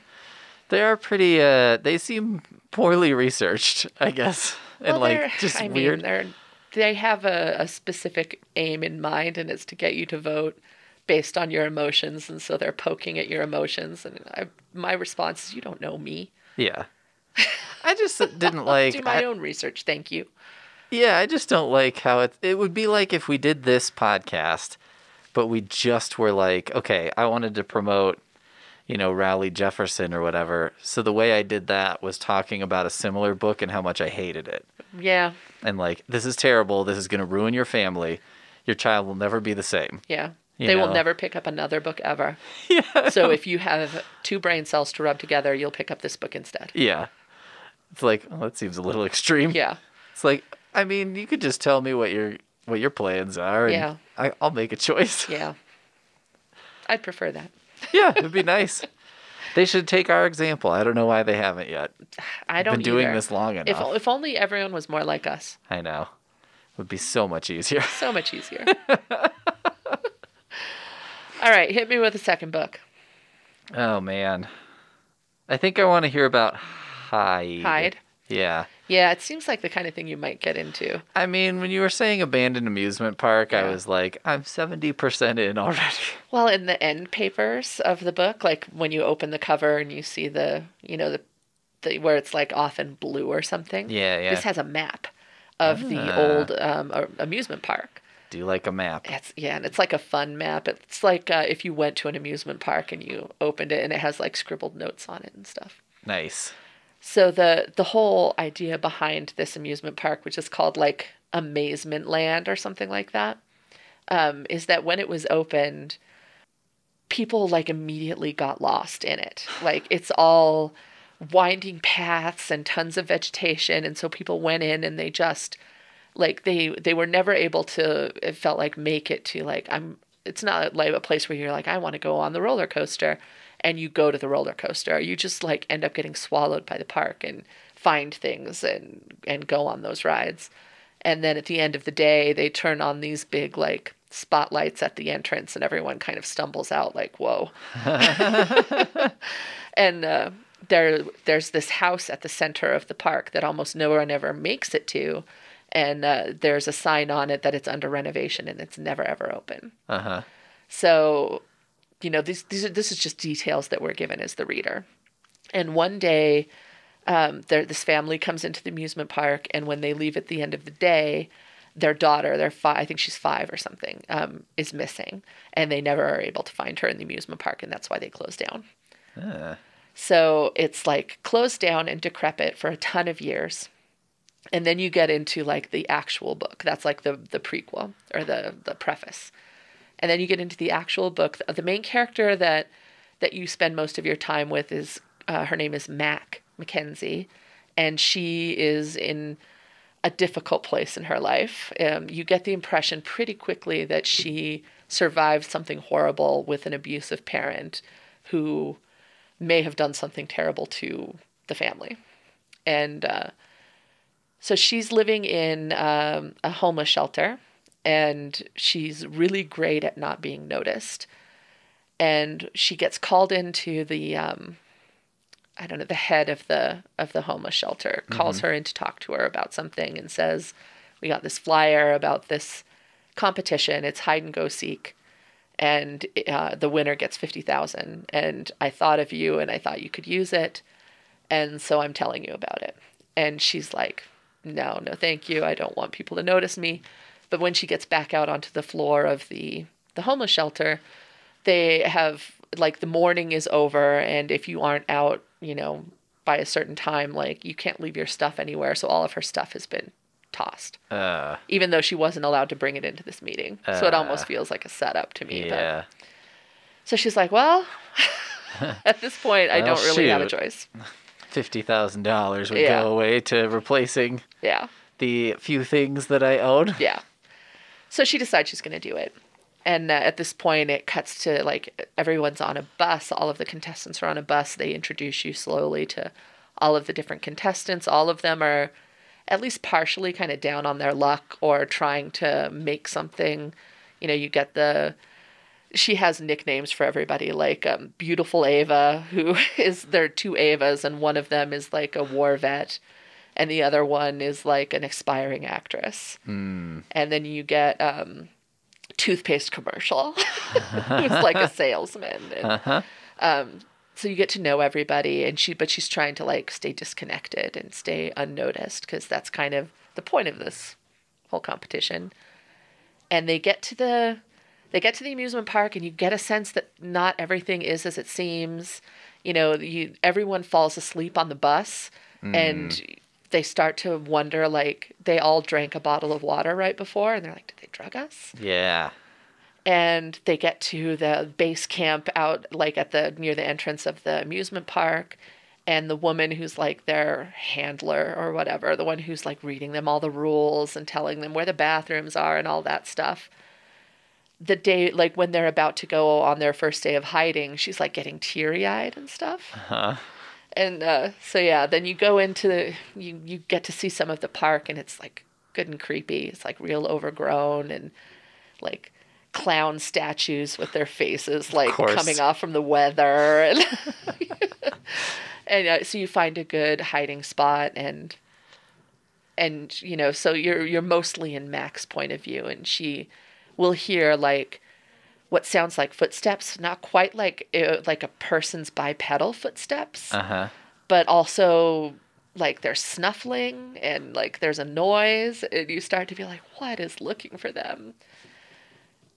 They are pretty, uh, they seem poorly researched, I guess. And Well, like just I mean, weird. they're they have a, a specific aim in mind, and it's to get you to vote based on your emotions, and so they're poking at your emotions. And I, my response is, you don't know me. yeah. I just didn't like. do my I- own research, thank you. Yeah, I just don't like how it. It would be like if we did this podcast, but we just were like, okay, I wanted to promote, you know, Rowley Jefferson or whatever. So the way I did that was talking about a similar book and how much I hated it, Yeah, and like, this is terrible. This is going to ruin your family. Your child will never be the same. Yeah. You they will never pick up another book ever. Yeah. So if you have two brain cells to rub together, you'll pick up this book instead. Yeah. It's like, oh, that seems a little extreme. Yeah. It's like, I mean, you could just tell me what your what your plans are, and Yeah. I, I'll make a choice. Yeah. I'd prefer that. Yeah, it'd be nice. They should take our example. I don't know why they haven't yet. I don't Been doing either. this long If, enough. if only everyone was more like us. I know. It Would be so much easier. So much easier. All right, hit me with a second book. Oh man. I think I want to hear about Hide. Hide. Yeah. Yeah, it seems like the kind of thing you might get into. I mean, when you were saying abandoned amusement park, I was like, I'm 70% in already. Well, in the end papers of the book, like when you open the cover and you see the, you know, the, the where it's like off in blue or something. Yeah, yeah. This has a map of the Ah. old um, amusement park. Do you like a map? It's yeah, and it's like a fun map. It's like uh, if you went to an amusement park and you opened it and it has like scribbled notes on it and stuff. Nice. So the the whole idea behind this amusement park, which is called like Amazement Land or something like that, um, is that when it was opened, people like immediately got lost in it. Like it's all winding paths and tons of vegetation, and so people went in and they just like they they were never able to. It felt like make it to like I'm. It's not like a place where you're like I want to go on the roller coaster. And you go to the roller coaster. You just like end up getting swallowed by the park and find things and and go on those rides. And then at the end of the day, they turn on these big like spotlights at the entrance, and everyone kind of stumbles out like, "Whoa!" and uh, there, there's this house at the center of the park that almost no one ever makes it to, and uh, there's a sign on it that it's under renovation and it's never ever open. Uh huh. So, you know, these these are this is just details that we're given as the reader. And one day, um, there this family comes into the amusement park, and when they leave at the end of the day, their daughter, their five, I think she's five or something, um, is missing, and they never are able to find her in the amusement park, and that's why they close down. Uh, So it's like closed down and decrepit for a ton of years. And then you get into like the actual book. That's like the the prequel or the the preface. And then you get into the actual book. The main character that that you spend most of your time with is uh, her name is Mac Mackenzie, and she is in a difficult place in her life. Um, you get the impression pretty quickly that she survived something horrible with an abusive parent who may have done something terrible to the family. And uh, so she's living in um, a homeless shelter and she's really great at not being noticed. And she gets called into the um, I don't know, the head of the of the homeless shelter calls her in to talk to her about something and says, "We got this flyer about this competition. It's hide and go seek, and uh, the winner gets fifty thousand. And I thought of you, and I thought you could use it, and so I'm telling you about it." And she's like, "No, no, thank you. I don't want people to notice me." But when she gets back out onto the floor of the the homeless shelter, they have like the morning is over and if you aren't out you know by a certain time like you can't leave your stuff anywhere so all of her stuff has been tossed uh, even though she wasn't allowed to bring it into this meeting so it almost feels like a setup to me but yeah. so she's like well at this point i don't really have a choice Fifty thousand dollars would Yeah. go away to replacing yeah the few things that I own. Yeah. So she decides she's going to do it. And uh, at this point, it cuts to like everyone's on a bus. All of the contestants are on a bus. They introduce you slowly to all of the different contestants. All of them are at least partially kind of down on their luck or trying to make something. You know, you get the. She has nicknames for everybody, like um, Beautiful Ava, who is there are two Avas, and one of them is like a war vet, and the other one is like an aspiring actress. And then you get um, toothpaste commercial who's like a salesman. And, um, so you get to know everybody and she but she's trying to like stay disconnected and stay unnoticed because that's kind of the point of this whole competition. And they get to the they get to the amusement park and you get a sense that not everything is as it seems. You know you everyone falls asleep on the bus and they start to wonder like they all drank a bottle of water right before and they're like did they drug us Yeah. and they get to the base camp out like at the near the entrance of the amusement park and the woman who's like their handler or whatever the one who's like reading them all the rules and telling them where the bathrooms are and all that stuff the day like when they're about to go on their first day of hiding she's like getting teary-eyed and stuff Huh. And uh, so yeah, then you go into the you you get to see some of the park, and it's like good and creepy. It's like real overgrown and like clown statues with their faces like course. coming off from the weather, and and uh, so you find a good hiding spot and and you know so you're you're mostly in Mac's point of view, and she will hear like what sounds like footsteps, not quite like uh, like a person's bipedal footsteps, Uh huh. but also like there's snuffling and like there's a noise, and you start to be like, what is looking for them?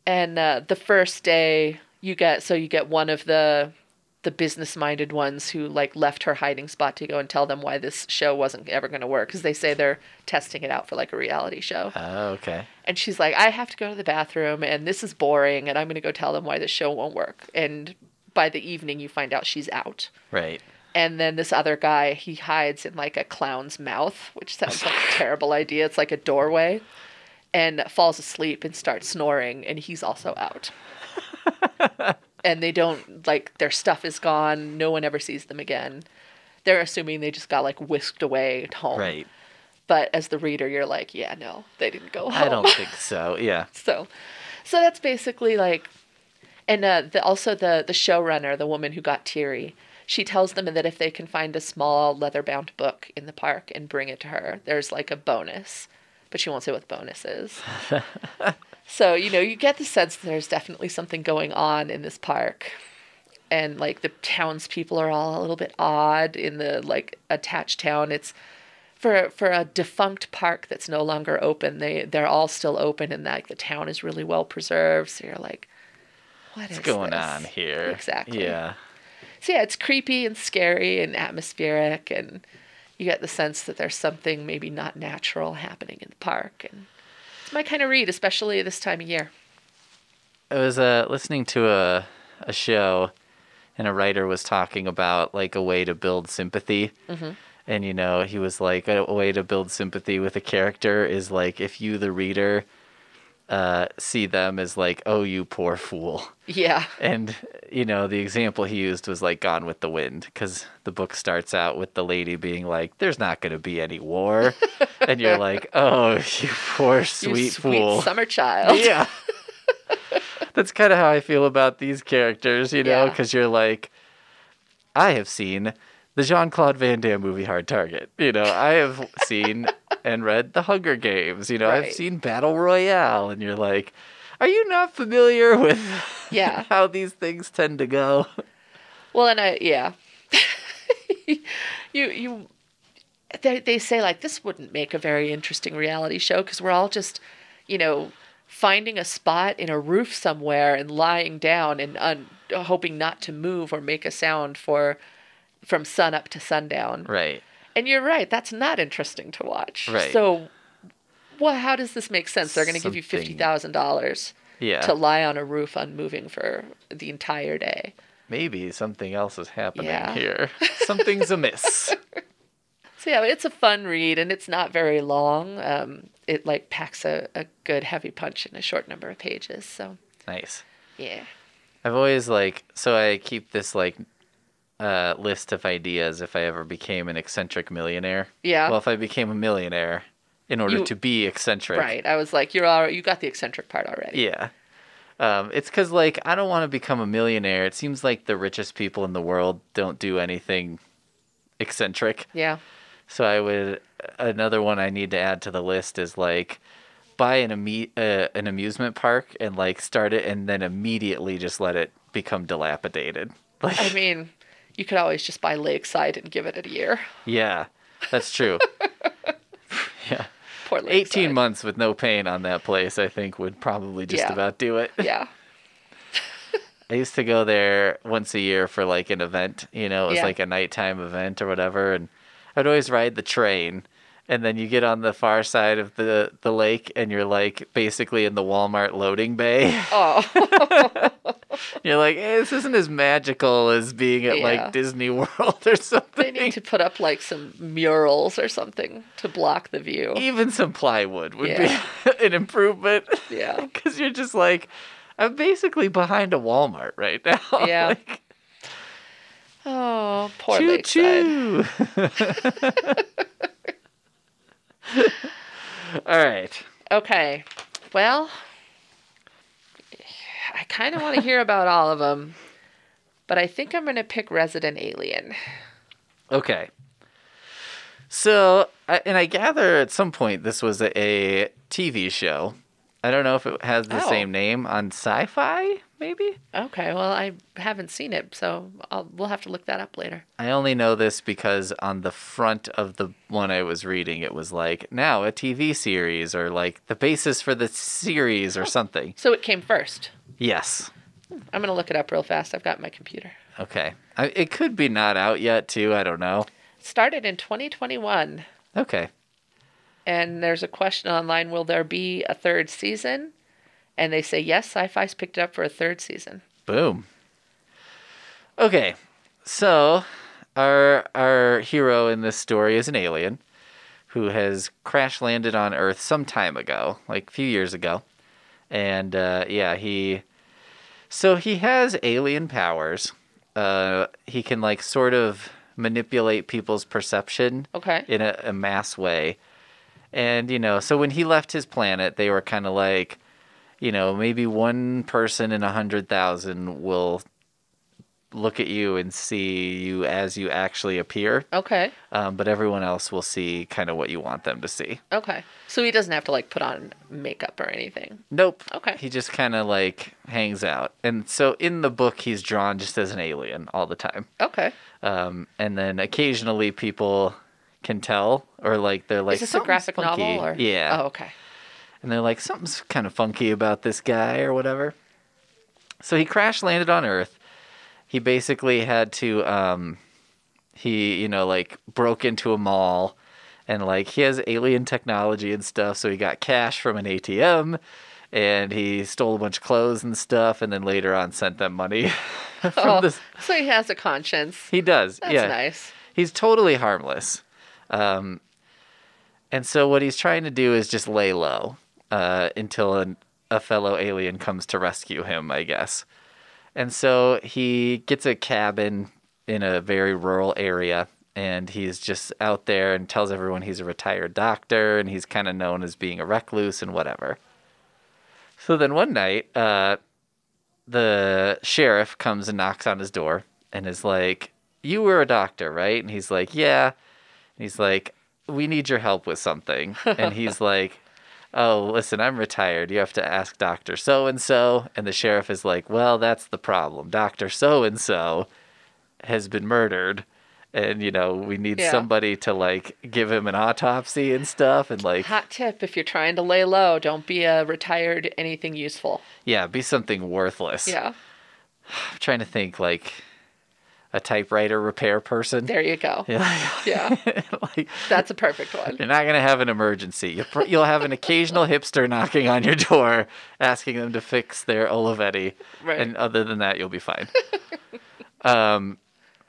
And uh, the first day you get so you get one of the the business minded ones who like left her hiding spot to go and tell them why this show wasn't ever going to work because they say they're testing it out for like a reality show. Oh, okay. And she's like, I have to go to the bathroom and this is boring and I'm going to go tell them why this show won't work. And by the evening, you find out she's out. Right. And then this other guy, he hides in like a clown's mouth, which sounds like a terrible idea. It's like a doorway and falls asleep and starts snoring. And he's also out. and they don't like their stuff is gone. No one ever sees them again. They're assuming they just got like whisked away at home. Right. But as the reader, you're like, yeah, no, they didn't go home. I don't think so. Yeah. So, so that's basically like, and uh, the, also the the showrunner, the woman who got Teary, she tells them that if they can find a small leather bound book in the park and bring it to her, there's like a bonus, but she won't say what the bonus is. so you know, you get the sense that there's definitely something going on in this park. And like the townspeople are all a little bit odd in the like attached town. It's for for a defunct park that's no longer open, they they're all still open, and like the town is really well preserved. So you're like, what is What's going this? on here? Exactly. Yeah. So yeah, it's creepy and scary and atmospheric, and you get the sense that there's something maybe not natural happening in the park, and it's my kind of read, especially this time of year. I was uh, listening to a a show, and a writer was talking about like a way to build sympathy. Mm-hmm. And you know, he was like, a way to build sympathy with a character is like if you, the reader, uh, see them as like, oh, you poor fool. Yeah, And you know, the example he used was like Gone with the Wind, because the book starts out with the lady being like, "There's not going to be any war," and you're like, "Oh, you poor you sweet, sweet fool." summer child. yeah. That's kind of how I feel about these characters, you know, Yeah. because you're like, I have seen the Jean Claude Van Damme movie Hard Target. You know, I have seen and read The Hunger Games. You know, I've seen Battle Royale, and you're like, are you not familiar with Yeah. how these things tend to go? Well, and I yeah, you you they they say like this wouldn't make a very interesting reality show because we're all just you know finding a spot in a roof somewhere and lying down and un- hoping not to move or make a sound for from sun up to sundown. Right. And you're right, that's not interesting to watch. Right. So, well, how does this make sense? They're going to give you fifty thousand dollars Yeah. to lie on a roof unmoving for the entire day. Maybe something else is happening Yeah. here. Something's amiss. So yeah, it's a fun read and it's not very long. Um, it like packs a, a good heavy punch in a short number of pages. So Nice. yeah. I've always like so I keep this like uh list of ideas if I ever became an eccentric millionaire. Yeah. Well, if I became a millionaire in order You- to be eccentric. Right. I was like, you're all you got the eccentric part already. Yeah. Um, it's because like I don't want to become a millionaire. It seems like the richest people in the world don't do anything eccentric. Yeah. So I would another one I need to add to the list is like buy an amu- uh, an amusement park and like start it and then immediately just let it become dilapidated. Like I mean, you could always just buy Lakeside and give it a year. yeah, that's true. yeah. Poor Lakeside. 18 months with no pain on that place I think would probably just Yeah. about do it. Yeah. I used to go there once a year for like an event, you know, it was Yeah. like a nighttime event or whatever, and I'd always ride the train. And then you get on the far side of the, the lake and you're like basically in the Walmart loading bay. Oh. you're like, hey, this isn't as magical as being at Yeah. like Disney World or something. they need to put up like some murals or something to block the view. Even some plywood would Yeah. be an improvement. Yeah. Because you're just like, I'm basically behind a Walmart right now. Yeah. Like, Oh, poor choo Lakeside. choo. All right. Okay. Well, I kind of want to hear about all of them, but I think I'm going to pick Resident Alien. Okay. So, and I gather at some point this was a, a TV show. I don't know if it has the Oh. same name on Sci-Fi, maybe. Okay, well, I haven't seen it, so I'll, we'll have to look that up later. I only know this because on the front of the one I was reading, it was like now a TV series or like the basis for the series or oh, something. So it came first. Yes. I'm going to look it up real fast. I've got my computer. Okay. I, it could be not out yet too. I don't know. Started in 2021, Okay. And there's a question online will there be a third season? And they say yes, sci fi's picked it up for a third season. Boom. Okay, so our our hero in this story is an alien who has crash landed on Earth some time ago, like a few years ago, and uh, yeah, he So he has alien powers. Uh, he can like sort of manipulate people's perception Okay. in a, a mass way. And you know, so when he left his planet, they were kind of like, you know, maybe one person in a hundred thousand will look at you and see you as you actually appear, Okay. um, but everyone else will see kind of what you want them to see. Okay. So he doesn't have to like put on makeup or anything. Nope. Okay. He just kind of like hangs out. And so in the book, he's drawn just as an alien all the time. Okay. Um, and then occasionally people can tell, or like they're like, Is this a "Something's graphic funky." novel or? Yeah. Oh, okay. And they're like, something's kind of funky about this guy or whatever. So he crash landed on Earth. He basically had to, um, he, you know, like broke into a mall and like he has alien technology and stuff. So he got cash from an ATM and he stole a bunch of clothes and stuff and then later on sent them money from Oh, this. so he has a conscience. He does. That's yeah. nice. He's totally harmless. Um, and so what he's trying to do is just lay low uh, until an, a fellow alien comes to rescue him, I guess. And so he gets a cabin in a very rural area and he's just out there and tells everyone he's a retired doctor and he's kind of known as being a recluse and whatever. So then one night, uh, the sheriff comes and knocks on his door and is like, You were a doctor, right? And he's like, Yeah. And he's like, We need your help with something. And he's like, Oh, listen, I'm retired. You have to ask Dr. So and so. And the sheriff is like, Well, that's the problem. Dr. So and so has been murdered. And, you know, we need Yeah. somebody to, like, give him an autopsy and stuff. And, like, Hot tip: if you're trying to lay low, don't be a retired anything useful. yeah, be something worthless. Yeah. I'm trying to think, like, a typewriter repair person. There you go. Yeah. Yeah. like, That's a perfect one. you're not gonna have an emergency. You'll, pr- you'll have an occasional hipster knocking on your door, asking them to fix their Olivetti, Right. and other than that, you'll be fine. um,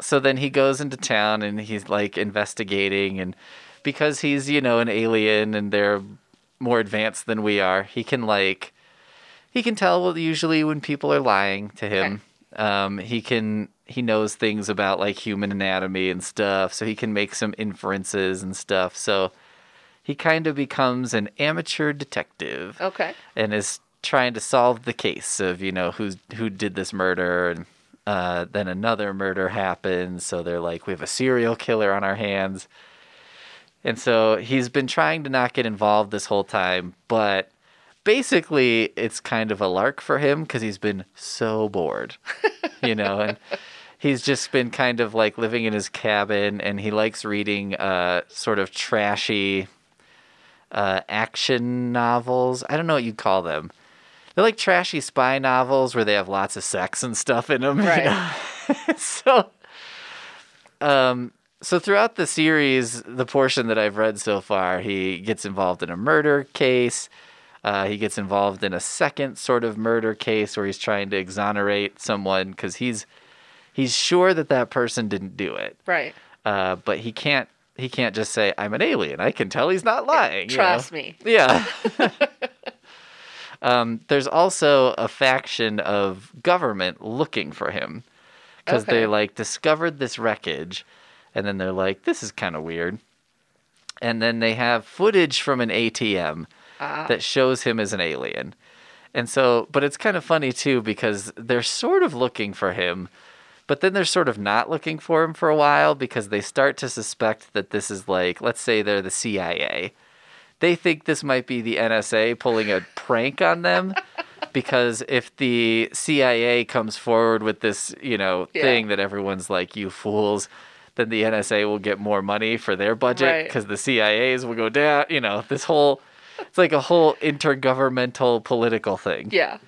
so then he goes into town and he's like investigating, and because he's you know an alien and they're more advanced than we are, he can like he can tell usually when people are lying to him. Um, he can he knows things about like human anatomy and stuff, so he can make some inferences and stuff. So he kind of becomes an amateur detective Okay. and is trying to solve the case of you know who's who did this murder and uh, then another murder happens so they're like we have a serial killer on our hands and so he's been trying to not get involved this whole time but basically it's kind of a lark for him because he's been so bored you know and he's just been kind of like living in his cabin and he likes reading uh, sort of trashy uh, action novels. I don't know what you'd call them. They're like trashy spy novels where they have lots of sex and stuff in them. Right. so, um, so throughout the series, the portion that I've read so far, he gets involved in a murder case. Uh, he gets involved in a second sort of murder case where he's trying to exonerate someone because he's he's sure that that person didn't do it, Right. uh, but he can't he can't just say I'm an alien. I can tell he's not lying. you know? Trust me. Yeah. um, there's also a faction of government looking for him because Okay. they like discovered this wreckage, and then they're like, "This is kind of weird," and then they have footage from an ATM Ah. that shows him as an alien. And so, but it's kind of funny too because they're sort of looking for him, but then they're sort of not looking for him for a while because they start to suspect that this is like, let's say they're the CIA. They think this might be the NSA pulling a prank on them because if the CIA comes forward with this, you know, Yeah. thing that everyone's like, you fools, then the NSA will get more money for their budget Right. because the CIAs will go down. You know, this whole, it's like a whole intergovernmental political thing. Yeah.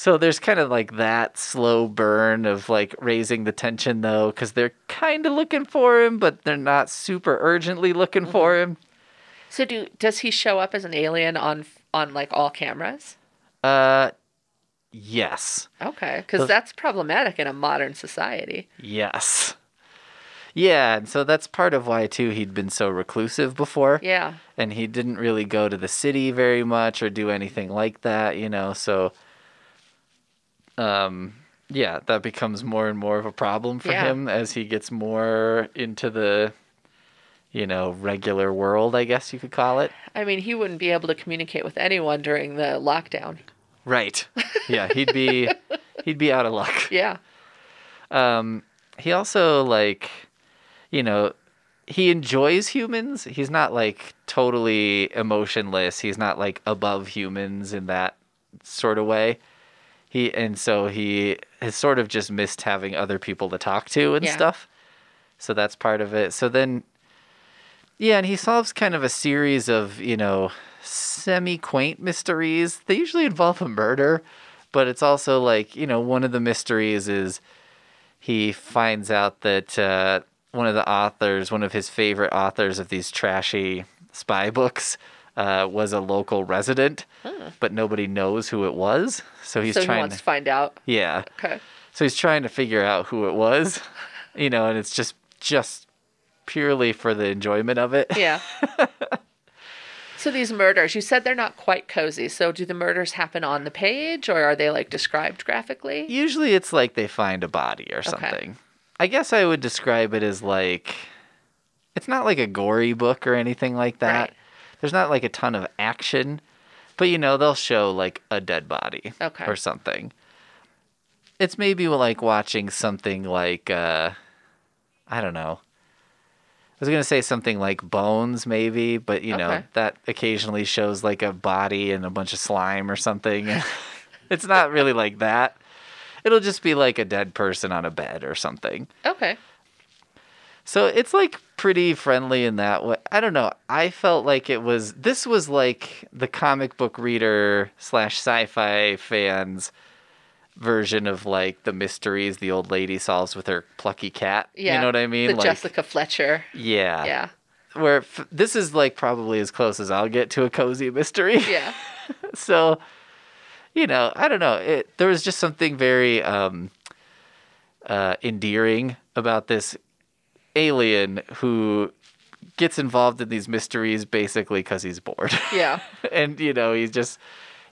So there's kind of like that slow burn of like raising the tension though, because they're kind of looking for him, but they're not super urgently looking for him. So do does he show up as an alien on on like all cameras? Uh, yes, Okay, because that's problematic in a modern society. yes, yeah, and so that's part of why too he'd been so reclusive before. Yeah. and he didn't really go to the city very much or do anything like that, you know. So, um, yeah, that becomes more and more of a problem for Yeah. him as he gets more into the, you know, regular world, I guess you could call it. I mean, he wouldn't be able to communicate with anyone during the lockdown. Right. Yeah, he'd be he'd be out of luck. Yeah. Um, he also like, you know, he enjoys humans. He's not like totally emotionless. He's not like above humans in that sort of way. He and so he has sort of just missed having other people to talk to and Yeah. stuff. So that's part of it. So then yeah, and he solves kind of a series of, you know, semi quaint mysteries. They usually involve a murder, but it's also like, you know, one of the mysteries is he finds out that uh, one of the authors, one of his favorite authors of these trashy spy books, uh, was a local resident, but nobody knows who it was. So he's so he trying wants to, to find out. yeah. Okay. So he's trying to figure out who it was, you know, and it's just just purely for the enjoyment of it. Yeah. so these murders, you said they're not quite cozy. So do the murders happen on the page or are they like described graphically? Usually it's like they find a body or something. Okay. I guess I would describe it as like it's not like a gory book or anything like that. Right. There's not like a ton of action, but you know, they'll show like a dead body Okay. or something. It's maybe like watching something like uh I don't know. I was gonna say something like Bones, maybe, but you know Okay. that occasionally shows like a body and a bunch of slime or something. it's not really like that. It'll just be like a dead person on a bed or something. Okay. So it's like pretty friendly in that way. I don't know. I felt like it was. This was like the comic book reader slash sci-fi fans version of like the mysteries the old lady solves with her plucky cat. Yeah. You know what I mean? The like, Jessica Fletcher. Yeah. Yeah. Where f- this is like probably as close as I'll get to a cozy mystery. Yeah. so you know i don't know it there was just something very um uh endearing about this alien who gets involved in these mysteries basically because he's bored Yeah. and you know he's just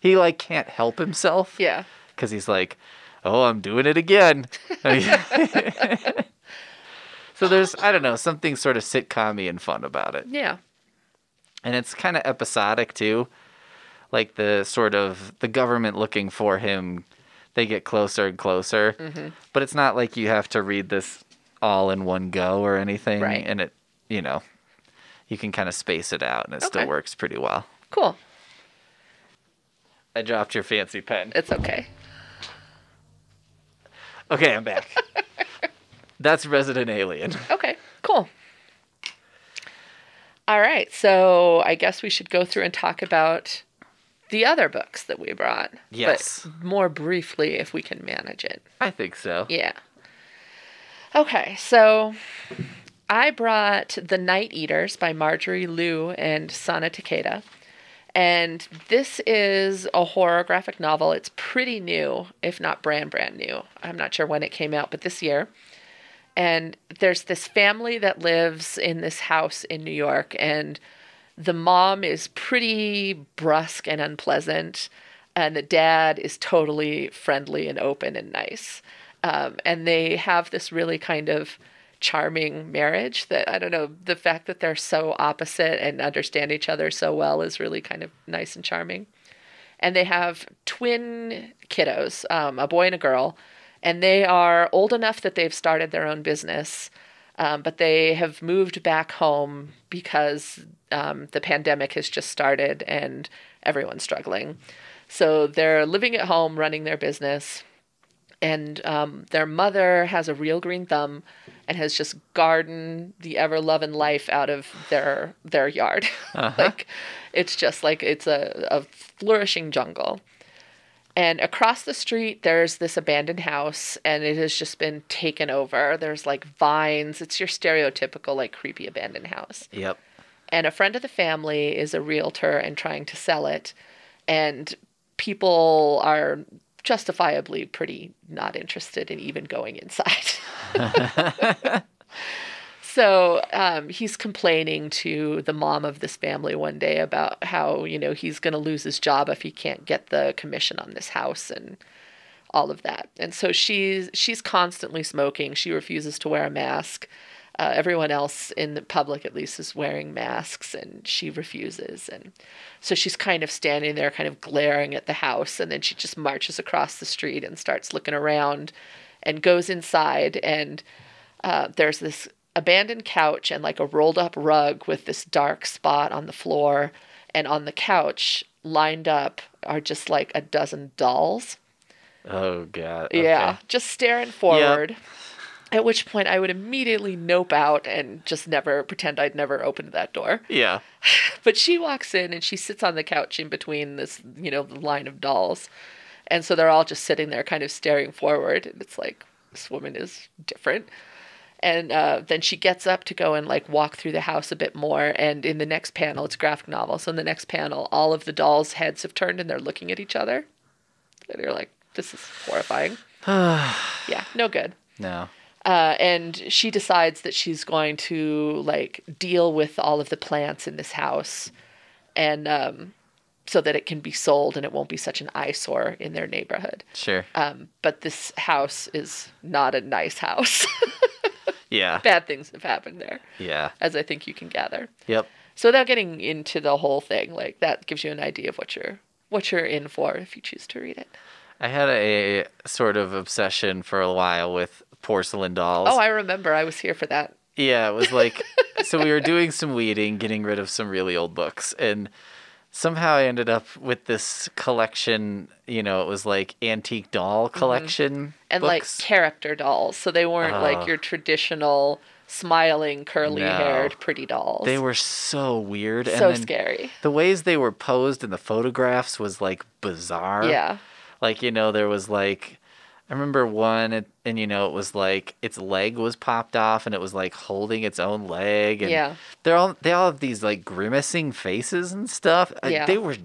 he like can't help himself Yeah. because he's like oh i'm doing it again so there's i don't know something sort of sitcom and fun about it Yeah. and it's kind of episodic too like the sort of the government looking for him they get closer and closer Mm-hmm. but it's not like you have to read this all in one go or anything Right. and it you know you can kind of space it out and it still works pretty well Cool. i dropped your fancy pen It's okay. okay i'm back that's resident alien Okay. Cool. All right. So I guess we should go through and talk about the other books that we brought. Yes. But more briefly if we can manage it. i think so Yeah. Okay, so I brought The Night Eaters by Marjorie Liu and Sana Takeda. And this is a horror graphic novel. It's pretty new, if not brand brand new. I'm not sure when it came out, but this year. And there's this family that lives in this house in New York and the mom is pretty brusque and unpleasant, and the dad is totally friendly and open and nice. Um, and they have this really kind of charming marriage that I don't know, the fact that they're so opposite and understand each other so well is really kind of nice and charming. And they have twin kiddos, um, a boy and a girl, and they are old enough that they've started their own business um, but they have moved back home because um, the pandemic has just started and everyone's struggling. So they're living at home, running their business, and um, their mother has a real green thumb and has just gardened the ever loving life out of their their yard. like it's just like it's a, a flourishing jungle. And across the street, there's this abandoned house, and it has just been taken over. There's like vines. It's your stereotypical, like, creepy abandoned house. yep And a friend of the family is a realtor and trying to sell it. And people are justifiably pretty not interested in even going inside. so um, he's complaining to the mom of this family one day about how, you know, he's going to lose his job if he can't get the commission on this house. And all of that. And so she's she's constantly smoking. She refuses to wear a mask. Uh, everyone else in the public, at least, is wearing masks, and she refuses. And so she's kind of standing there, kind of glaring at the house, and then she just marches across the street and starts looking around, and goes inside. And uh, there's this abandoned couch and like a rolled up rug with this dark spot on the floor, and on the couch, lined up, are just like a dozen dolls. Oh god. Yeah, just staring forward. At which point I would immediately nope out and just never pretend I'd never opened that door. Yeah. But she walks in and she sits on the couch in between this, you know, line of dolls. And so they're all just sitting there kind of staring forward. And it's like, this woman is different. And uh, then she gets up to go and like walk through the house a bit more. And in the next panel, it's graphic novel. So in the next panel, all of the dolls' heads have turned and they're looking at each other. And you're like, this is horrifying. yeah, no good. No. Uh, and she decides that she's going to like deal with all of the plants in this house and um, so that it can be sold and it won't be such an eyesore in their neighborhood. Sure. Um, but this house is not a nice house. yeah. Bad things have happened there, Yeah. as I think you can gather. Yep. So without getting into the whole thing, like that gives you an idea of what you're what you're in for if you choose to read it. I had a sort of obsession for a while with porcelain dolls. Oh, I remember. I was here for that. Yeah, it was like so we were doing some weeding, getting rid of some really old books, and somehow I ended up with this collection. You know, it was like antique doll collection Mm-hmm. and books. like character dolls. So they weren't Oh. like your traditional smiling, curly haired, No. pretty dolls. they were so weird, and so scary. the ways they were posed in the photographs was like bizarre. Yeah. like you know there was like i remember one and, and you know it was like its leg was popped off and it was like holding its own leg and Yeah. they're all they all have these like grimacing faces and stuff Yeah. they were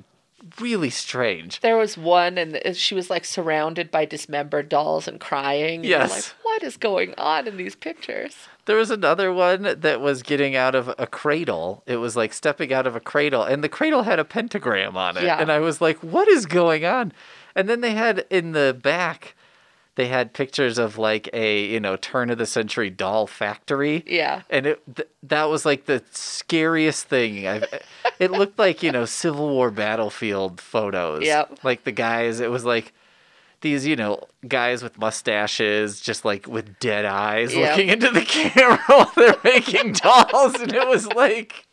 really strange There was one, and she was like surrounded by dismembered dolls and crying. and Yes. like, what is going on in these pictures? there was another one that was getting out of a cradle it was like stepping out of a cradle and the cradle had a pentagram on it Yeah. and i was like what is going on and then they had in the back they had pictures of like a you know turn of the century doll factory Yeah. and it th- that was like the scariest thing I've it looked like you know civil war battlefield photos Yep. like the guys it was like these you know guys with mustaches just like with dead eyes Yep. looking into the camera while they're making dolls and it was like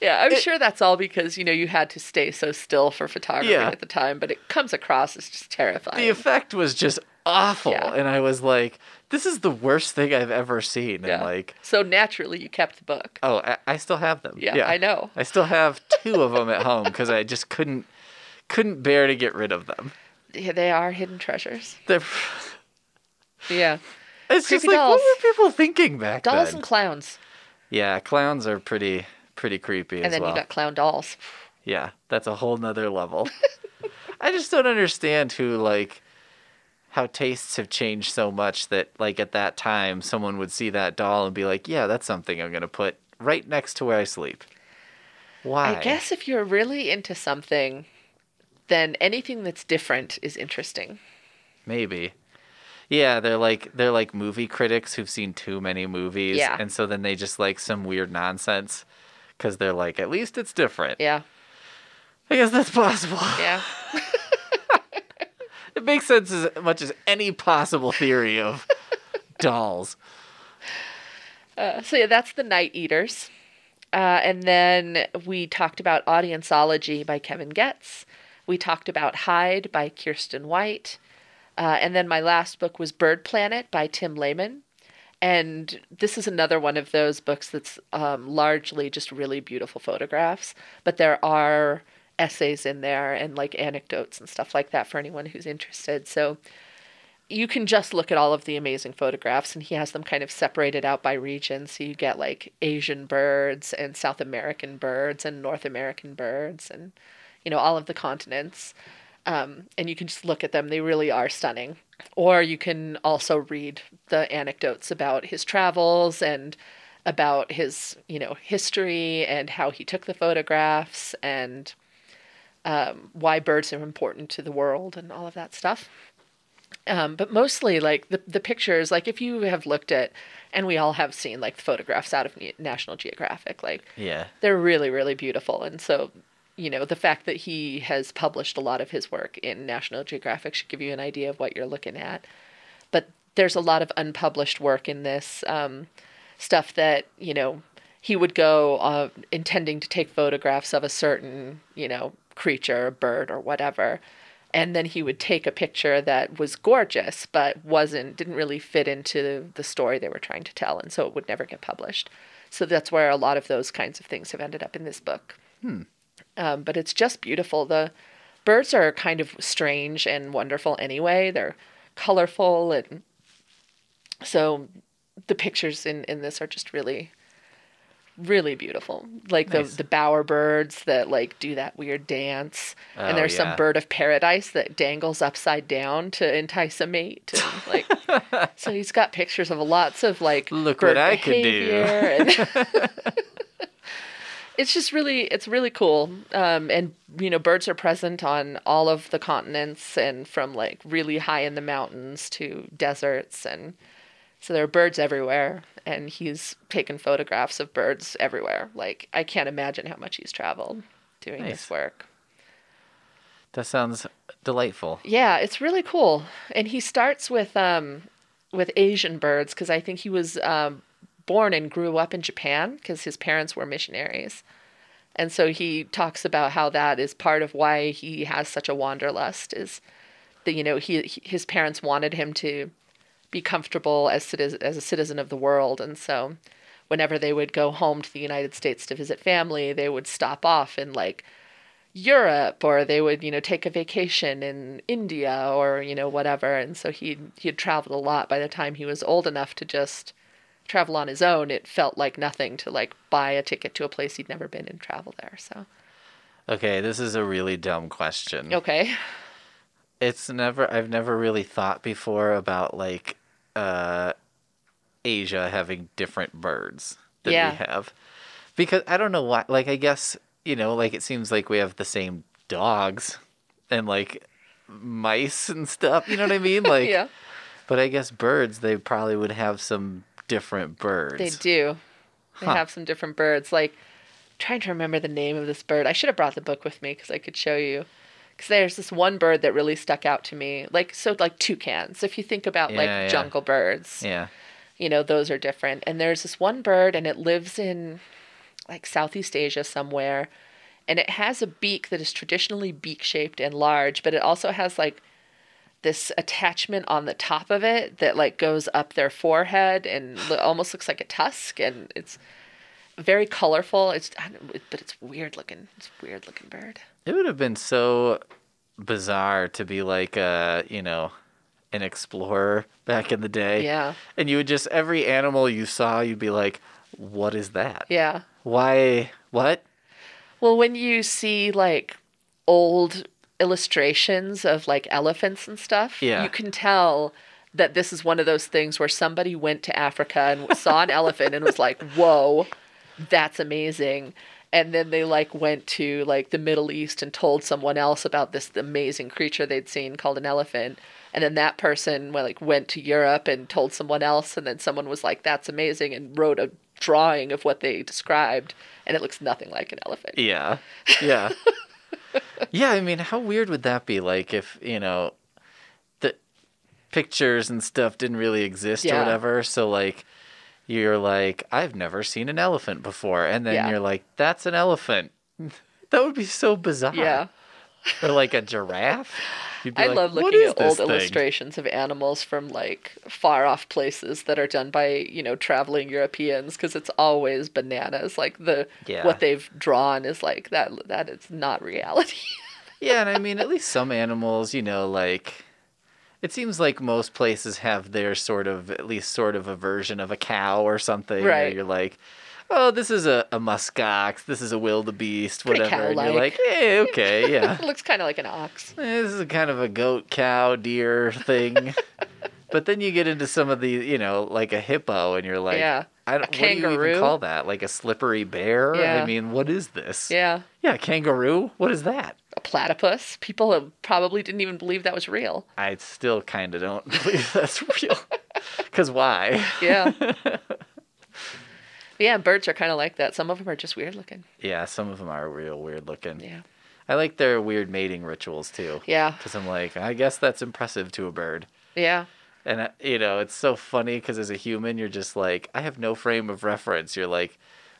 Yeah, I'm sure that's all because, you know, you had to stay so still for photography Yeah. at the time, but it comes across as just terrifying. the effect was just awful Yeah. and i was like this is the worst thing i've ever seen yeah. and like so naturally, you kept the book. oh I, I still have them Yeah, I know. i still have two of them at home because i just couldn't couldn't bear to get rid of them Yeah, they are hidden treasures. They're, Yeah. it's just like dolls. what were people thinking back Dolls then? Dolls and clowns. yeah, clowns are pretty pretty creepy And then well. you got clown dolls. Yeah, that's a whole nother level. I just don't understand who like how tastes have changed so much that like at that time someone would see that doll and be like, "Yeah, that's something I'm gonna put right next to where I sleep." Why? I guess if you're really into something, then anything that's different is interesting. maybe. Yeah, they're like they're like movie critics who've seen too many movies, Yeah. and so then they just like some weird nonsense because they're like, at least it's different. Yeah. I guess that's possible. Yeah. It makes sense as much as any possible theory of dolls. Uh, so yeah, that's the Night Eaters. Uh, and then we talked about Audienceology by Kevin Goetz. We talked about Hide by Kiersten White. Uh, and then my last book was Bird Planet by Tim Laman. And this is another one of those books that's um, largely just really beautiful photographs, but there are essays in there and like anecdotes and stuff like that for anyone who's interested. So you can just look at all of the amazing photographs and he has them kind of separated out by region. So you get like asian birds and south american birds and north american birds and you know all of the continents. Um, and you can just look at them. They really are stunning. Or you can also read the anecdotes about his travels and about his you know history and how he took the photographs and um, why birds are important to the world and all of that stuff. Um, but mostly, like the the pictures, like if you have looked at, and we all have seen like photographs out of National Geographic, like Yeah. they're really really beautiful. And so you know the fact that he has published a lot of his work in national geographic should give you an idea of what you're looking at. But there's a lot of unpublished work in this um, stuff that you know he would go uh, intending to take photographs of a certain you know creature a bird or whatever. And then he would take a picture that was gorgeous but wasn't didn't really fit into the story they were trying to tell and so it would never get published. So that's where a lot of those kinds of things have ended up in this book. Um, but it's just beautiful. The birds are kind of strange and wonderful anyway. They're colorful and so the pictures in, in this are just really really beautiful like Nice. the the bower birds that like do that weird dance Oh, and there's yeah. some bird of paradise that dangles upside down to entice a mate and like so he's got pictures of lots of like Look bird what I could do. behavior and- it's just really it's really cool um, and you know birds are present on all of the continents and from like really high in the mountains to deserts and so there are birds everywhere and he's taken photographs of birds everywhere like i can't imagine how much he's traveled doing Nice. this work That sounds delightful. yeah it's really cool and he starts with um with asian birds because i think he was um, born and grew up in japan because his parents were missionaries and so he talks about how that is part of why he has such a wanderlust is that you know he, he his parents wanted him to be comfortable as citizen, as a citizen of the world. And so whenever they would go home to the United States to visit family they would stop off in like Europe or they would you know take a vacation in India or you know whatever. And so he he had traveled a lot. By the time he was old enough to just travel on his own it felt like nothing to like buy a ticket to a place he'd never been and travel there. So Okay, this is a really dumb question. okay. It's never I've never really thought before about like uh Asia having different birds than Yeah. we have. Because I don't know why like I guess, you know, like it seems like we have the same dogs and like mice and stuff, you know what I mean? Like yeah but I guess birds they probably would have some different birds. They do. They Huh. have some different birds. Like, trying to remember the name of this bird. I should have brought the book with me because I could show you. Because there's this one bird that really stuck out to me. Like, so like toucans. If you think about like Yeah, yeah. jungle birds, Yeah. you know, those are different. And there's this one bird, and it lives in like Southeast Asia somewhere. And it has a beak that is traditionally beak shaped and large, but it also has like this attachment on the top of it that like goes up their forehead and almost looks like a tusk and it's very colorful it's but it's weird looking it's a weird looking bird It would have been so bizarre to be like a, you know, an explorer back in the day. yeah And you would just every animal you saw, you'd be like, "What is that? yeah Why? What?" well when you see like old illustrations of like elephants and stuff Yeah. you can tell that this is one of those things where somebody went to Africa and saw an elephant and was like, "Whoa, that's amazing." And then they like went to like the Middle East and told someone else about this amazing creature they'd seen called an elephant. And then that person well, like went to Europe and told someone else and then someone was like, "That's amazing," and wrote a drawing of what they described and it looks nothing like an elephant. Yeah. Yeah. yeah, I mean, how weird would that be like if, you know, the pictures and stuff didn't really exist or whatever, so like you're like, I've never seen an elephant before, and then Yeah. you're like, that's an elephant. That would be so bizarre. Yeah. Or like a giraffe. You'd be I like, love looking at old thing?" illustrations of animals from like far off places that are done by, you know, traveling Europeans because it's always bananas. Like the Yeah. what they've drawn is like that that is not reality. Yeah, and I mean, at least some animals, you know, like it seems like most places have their sort of, at least sort of a version of a cow or something. where Right. You're like, oh, this is a, a muskox, this is a wildebeest, Pretty whatever. And you're cow-like. hey, okay, yeah. it looks kind of like an ox. Eh, this is kind of a goat, cow, deer thing. but then you get into some of the, you know, like a hippo, and you're like, Yeah. I don't, what do you even kangaroo? call that? Like a slippery bear? Yeah. I mean, what is this? Yeah. Yeah, kangaroo. What is that? A platypus. People have probably didn't even believe that was real. I still kind of don't believe that's real. Because why? Yeah. yeah, birds are kind of like that. Some of them are just weird looking. Yeah, some of them are real weird looking. Yeah. I like their weird mating rituals too. Yeah. Because I'm like, I guess that's impressive to a bird. Yeah. And, uh, you know, it's so funny because as a human, you're just like, I have no frame of reference. You're like,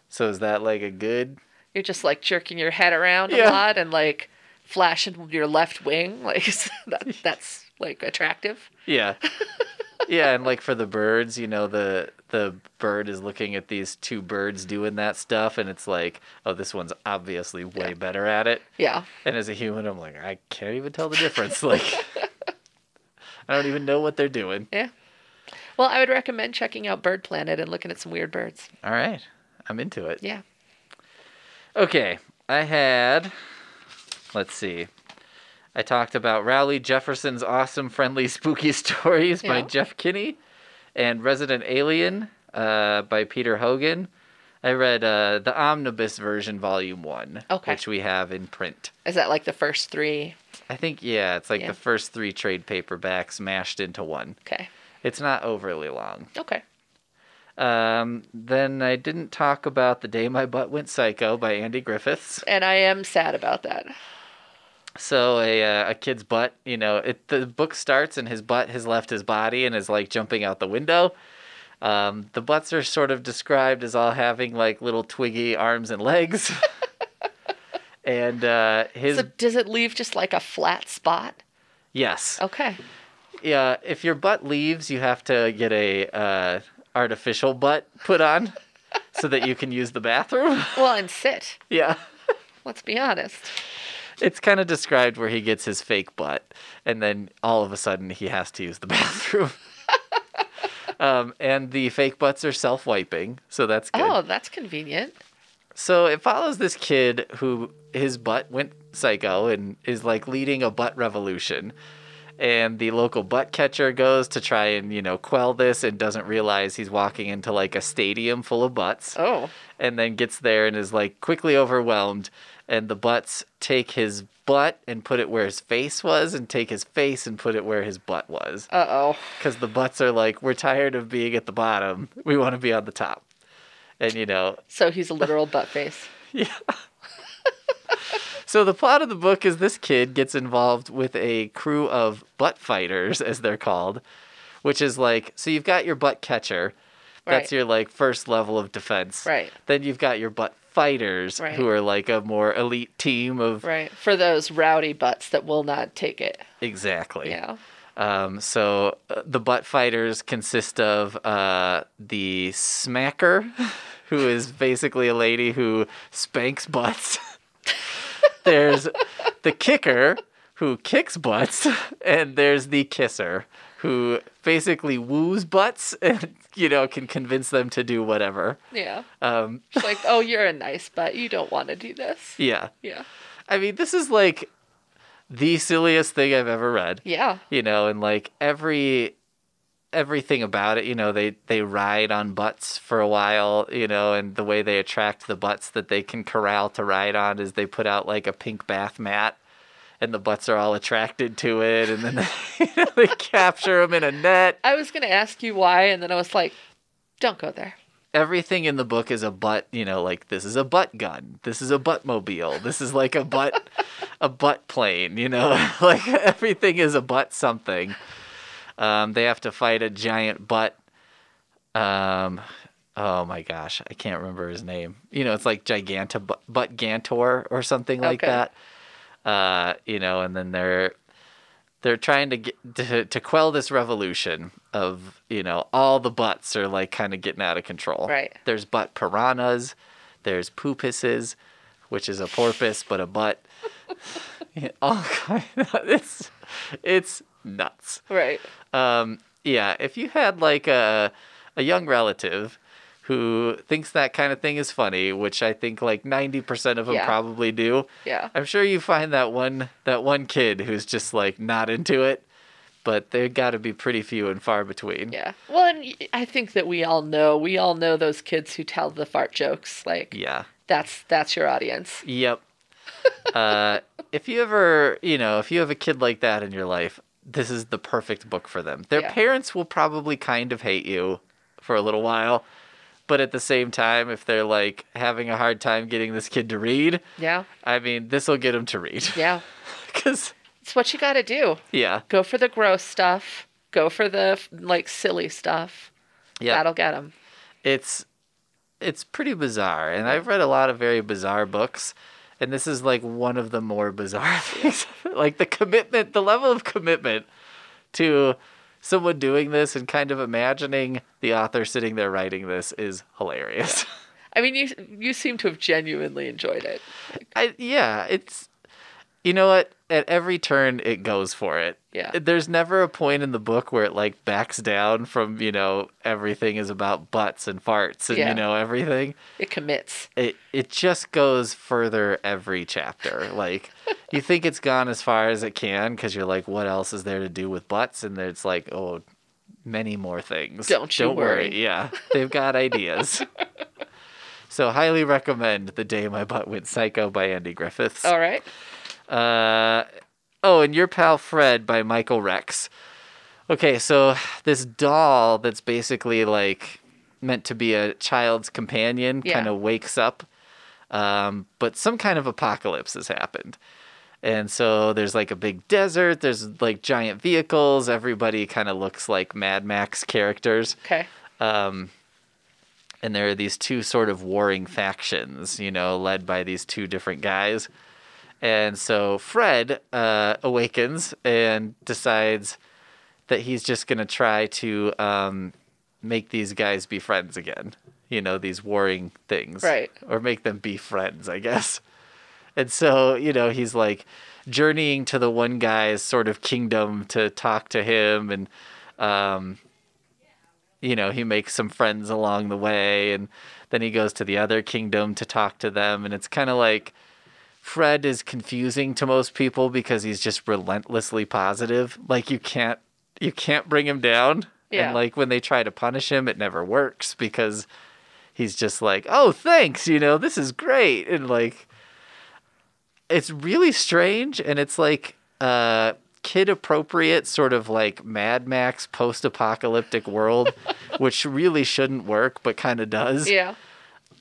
so is that like a good? You're just like jerking your head around Yeah. a lot and like flashing your left wing. Like that, that's like attractive. Yeah. yeah, and like for the birds, you know, the the bird is looking at these two birds doing that stuff and it's like, oh, this one's obviously way better at it. Yeah. And as a human, I'm like, I can't even tell the difference. like I don't even know what they're doing. Yeah. Well, I would recommend checking out Bird Planet and looking at some weird birds. All right. I'm into it. Yeah. Okay, I had. Let's see. I talked about Rowley Jefferson's awesome, friendly, spooky stories by Yeah. Jeff Kinney, and Resident Alien uh, by Peter Hogan. I read uh, the omnibus version, volume one, Okay. which we have in print. Is that like the first three? I think yeah, it's like Yeah. the first three trade paperbacks mashed into one. Okay. It's not overly long. Okay. Um, then I didn't talk about The Day My Butt Went Psycho by Andy Griffiths. And I am sad about that. So a uh, a kid's butt, you know, it the book starts and his butt has left his body and is like jumping out the window. Um, the butts are sort of described as all having like little twiggy arms and legs. and uh, his So does it leave just like a flat spot? yes, Okay. yeah. If your butt leaves, you have to get a uh, artificial butt put on so that you can use the bathroom. Well, and sit. yeah. Let's be honest. It's kind of described where he gets his fake butt, and then all of a sudden he has to use the bathroom. Um, and the fake butts are self wiping, so that's good. Oh, that's convenient. So it follows this kid who his butt went psycho and is like leading a butt revolution. And the local butt catcher goes to try and, you know, quell this and doesn't realize he's walking into like a stadium full of butts Oh. and then gets there and is like quickly overwhelmed and the butts take his butt and put it where his face was and take his face and put it where his butt was Uh oh. because the butts are like we're tired of being at the bottom we want to be on the top and you know So he's a literal butt face. so the plot of the book is this kid gets involved with a crew of butt fighters as they're called which is like so you've got your butt catcher that's Right. your like first level of defense Right. then you've got your butt fighters Right. who are like a more elite team of Right. For those rowdy butts that will not take it. exactly Yeah. um, so uh, the butt fighters consist of uh, the smacker who is basically a lady who spanks butts there's the kicker who kicks butts and there's the kisser who basically woos butts and you know can convince them to do whatever Yeah. um, like, oh, you're a nice butt. You don't want to do this. yeah Yeah. I mean, this is like the silliest thing I've ever read. Yeah. You know, and like every everything about it, you know, they they ride on butts for a while, you know, and the way they attract the butts that they can corral to ride on is they put out like a pink bath mat and the butts are all attracted to it and then they, you know, they capture them in a net. I was going to ask you why, and then I was like, don't go there. Everything in the book is a butt, you know, like this is a butt gun. This is a butt mobile. This is like a butt a butt plane, you know? like everything is a butt something. Um, they have to fight a giant butt um oh my gosh, I can't remember his name. You know, it's like Giganta butt, Gantor or something like Okay. that. Uh, you know, and then they're they're trying to get to, to quell this revolution of you know all the butts are like kind of getting out of control Right. there's butt piranhas there's poopuses which is a porpoise but a butt all kind of, it's it's nuts Right. um yeah if you had like a a young relative who thinks that kind of thing is funny which i think like 90% of them Yeah. probably do Yeah. I'm sure you find that one that one kid who's just like not into it, but they got to be pretty few and far between. Yeah. Well, and I think that we all know we all know those kids who tell the fart jokes. Like Yeah. that's that's your audience. Yep. uh, if you ever, you know, if you have a kid like that in your life, this is the perfect book for them. Their Yeah. parents will probably kind of hate you for a little while, but at the same time, if they're like having a hard time getting this kid to read, Yeah. I mean, this will get them to read. Yeah. Because, It's what you got to do. yeah, Go for the gross stuff. Go for the like silly stuff. yeah, That'll get them. it's it's pretty bizarre, and I've read a lot of very bizarre books, and this is like one of the more bizarre things. like the commitment, the level of commitment to someone doing this and kind of imagining the author sitting there writing this is hilarious. I mean, you you seem to have genuinely enjoyed it. I yeah, it's you know what? At every turn, it goes for it. Yeah. There's never a point in the book where it like backs down from you know everything is about butts and farts and Yeah. you know everything. It commits. It it just goes further every chapter. Like you think it's gone as far as it can because you're like, what else is there to do with butts? And it's like, oh, many more things. Don't you Don't worry. Yeah, they've got ideas. So highly recommend The Day My Butt Went Psycho by Andy Griffiths. All right. Uh, oh, and Your Pal Fred by Michael Rex. Okay, so this doll that's basically like meant to be a child's companion Yeah. kind of wakes up, um, but some kind of apocalypse has happened. And so there's like a big desert, there's like giant vehicles, everybody kind of looks like Mad Max characters Okay. and there are these two sort of warring factions, you know, led by these two different guys. And so Fred uh, awakens and decides that he's just going to try to um, make these guys be friends again. You know, these warring things. Right. Or make them be friends, I guess. And so, you know, he's like journeying to the one guy's sort of kingdom to talk to him and um you know, he makes some friends along the way and then he goes to the other kingdom to talk to them and it's kind of like Fred is confusing to most people because he's just relentlessly positive. Like you can't you can't bring him down. Yeah. And like when they try to punish him, it never works because he's just like, "Oh, thanks, you know, this is great." And like it's really strange and it's like uh kid appropriate sort of like Mad Max post-apocalyptic world which really shouldn't work but kind of does Yeah.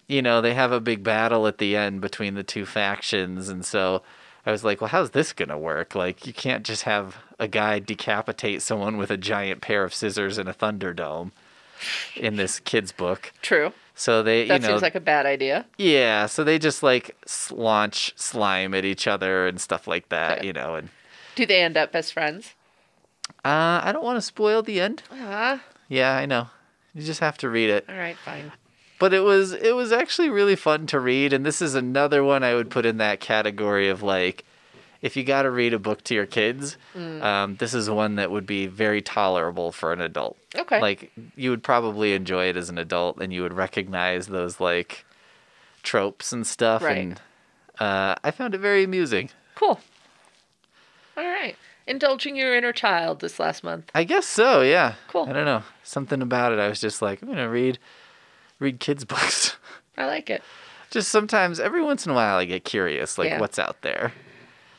You know, they have a big battle at the end between the two factions. And so I was like, well, how's this going to work? Like, you can't just have a guy decapitate someone with a giant pair of scissors and a Thunderdome in this kid's book. True. So they, That you know, seems like a bad idea. yeah, so they just like launch slime at each other and stuff like that, Okay. you know. And Do they end up as friends? uh, I don't want to spoil the end. Ah. Yeah, I know. You just have to read it. All right. Fine. But it was it was actually really fun to read and this is another one i would put in that category of like if you got to read a book to your kids Mm. um, this is one that would be very tolerable for an adult Okay. like you would probably enjoy it as an adult and you would recognize those like tropes and stuff Right. and uh, i found it very amusing Cool. All right. Indulging your inner child this last month. i guess so yeah Cool. i don't know something about it i was just like i'm gonna read read kids books I like it. just sometimes every once in a while i get curious like Yeah. what's out there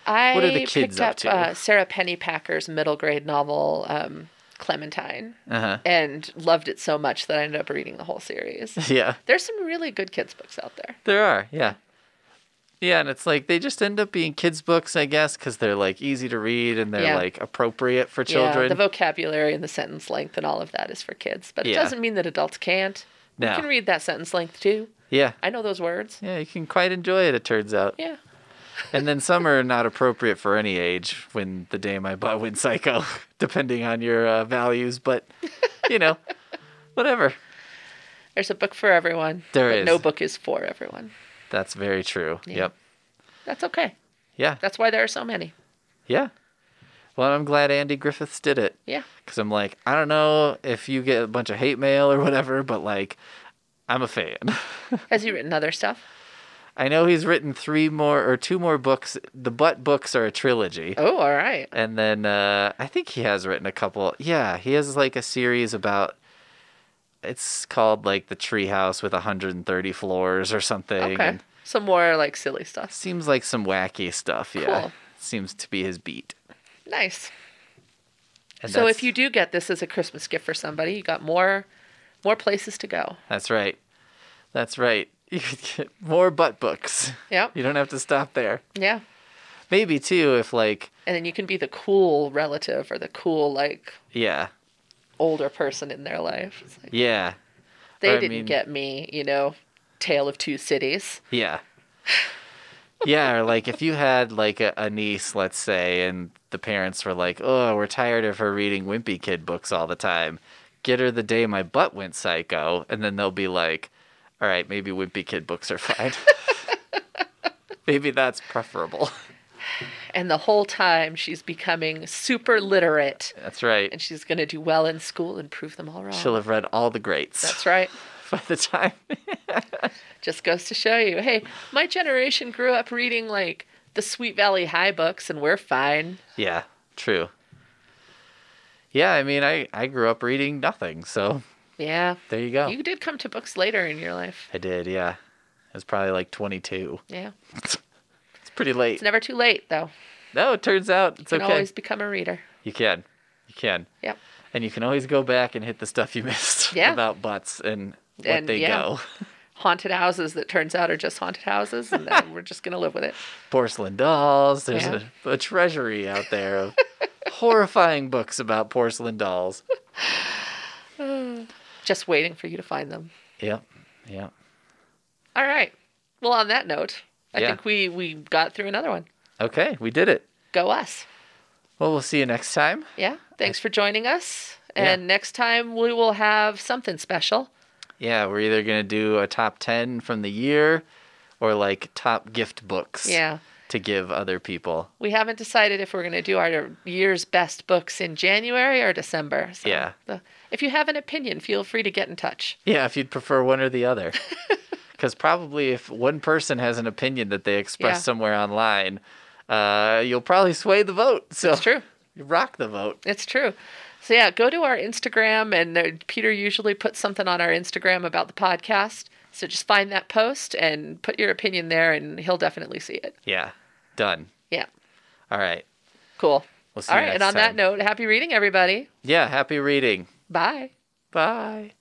I What are the kids picked up up, to? Uh, Sara Pennypacker's middle grade novel, um, Clementine, uh-huh and loved it so much that I ended up reading the whole series. Yeah, There's some really good kids books out there. there are. Yeah. Yeah, and it's like they just end up being kids' books, I guess, because they're like easy to read and they're Yeah. like appropriate for children. Yeah, the vocabulary and the sentence length and all of that is for kids, but it Yeah. doesn't mean that adults can't. No. You can read that sentence length too. yeah. I know those words. Yeah, you can quite enjoy it, it turns out. Yeah. And then some are not appropriate for any age when the day my butt went psycho, depending on your uh, values. But, you know, whatever. There's a book for everyone. There is. No book is for everyone. That's very true. Yeah. Yep. That's okay. Yeah. That's why there are so many. Yeah. Well, I'm glad Andy Griffiths did it. Yeah. Because I'm like, I don't know if you get a bunch of hate mail or whatever, but like, I'm a fan. Has he written other stuff? I know he's written three more or two more books. The Butt books are a trilogy. Oh, all right. And then uh, I think he has written a couple. Yeah, he has like a series about. It's called like the Treehouse with 130 floors or something. Okay. and Some more like silly stuff. seems like some wacky stuff. Yeah, Cool. seems to be his beat. Nice. And So if you do get this as a Christmas gift for somebody, you got more more places to go. that's right, that's right. You could get more butt books. Yep. You don't have to stop there. Yeah. Maybe too if like And then you can be the cool relative or the cool like yeah older person in their life. It's like, yeah they Or, didn't mean- get me, you know, Tale of Two Cities. Yeah. Yeah, or like if you had like a, a niece, let's say, and the parents were like, "Oh, we're tired of her reading Wimpy Kid books all the time. Get her the day my butt went psycho," and then they'll be like, "All right, maybe Wimpy Kid books are fine. maybe that's preferable." And the whole time she's becoming super literate That's right. and she's going to do well in school and prove them all wrong. She'll have read all the greats That's right. by the time. Just goes to show you, hey, my generation grew up reading like the Sweet Valley High books and we're fine. yeah, true. Yeah, I mean, I I grew up reading nothing, so Yeah. there you go. You did come to books later in your life. I did, yeah. It was probably like 22. Yeah. It's pretty late. It's never too late, though. No, it turns out it's You can okay. always become a reader. You can. You can. Yep. And you can always go back and hit the stuff you missed Yeah. about butts and what And, they yeah. go. Haunted houses that turns out are just haunted houses, and then we're just going to live with it. Porcelain dolls. There's Yeah. a, a treasury out there of horrifying books about porcelain dolls. Just waiting for you to find them. Yep. Yep. All right. Well, on that note, I Yeah. think we, we got through another one. Okay, we did it. Go us. Well, we'll see you next time. Yeah. Thanks for joining us. Yeah. And next time we will have something special. Yeah, we're either going to do a top 10 from the year or like top gift books Yeah. to give other people. We haven't decided if we're going to do our year's best books in January or December. So Yeah. the- if you have an opinion, feel free to get in touch. Yeah, if you'd prefer one or the other. Because probably if one person has an opinion that they express Yeah. somewhere online, uh, you'll probably sway the vote. So It's true. you rock the vote. It's true. So yeah, go to our Instagram, and uh, Peter usually puts something on our Instagram about the podcast. So just find that post and put your opinion there, and he'll definitely see it. Yeah, done. Yeah, All right. cool. We'll see All right, and on that note, happy reading, everybody. Yeah, happy reading. Bye. Bye.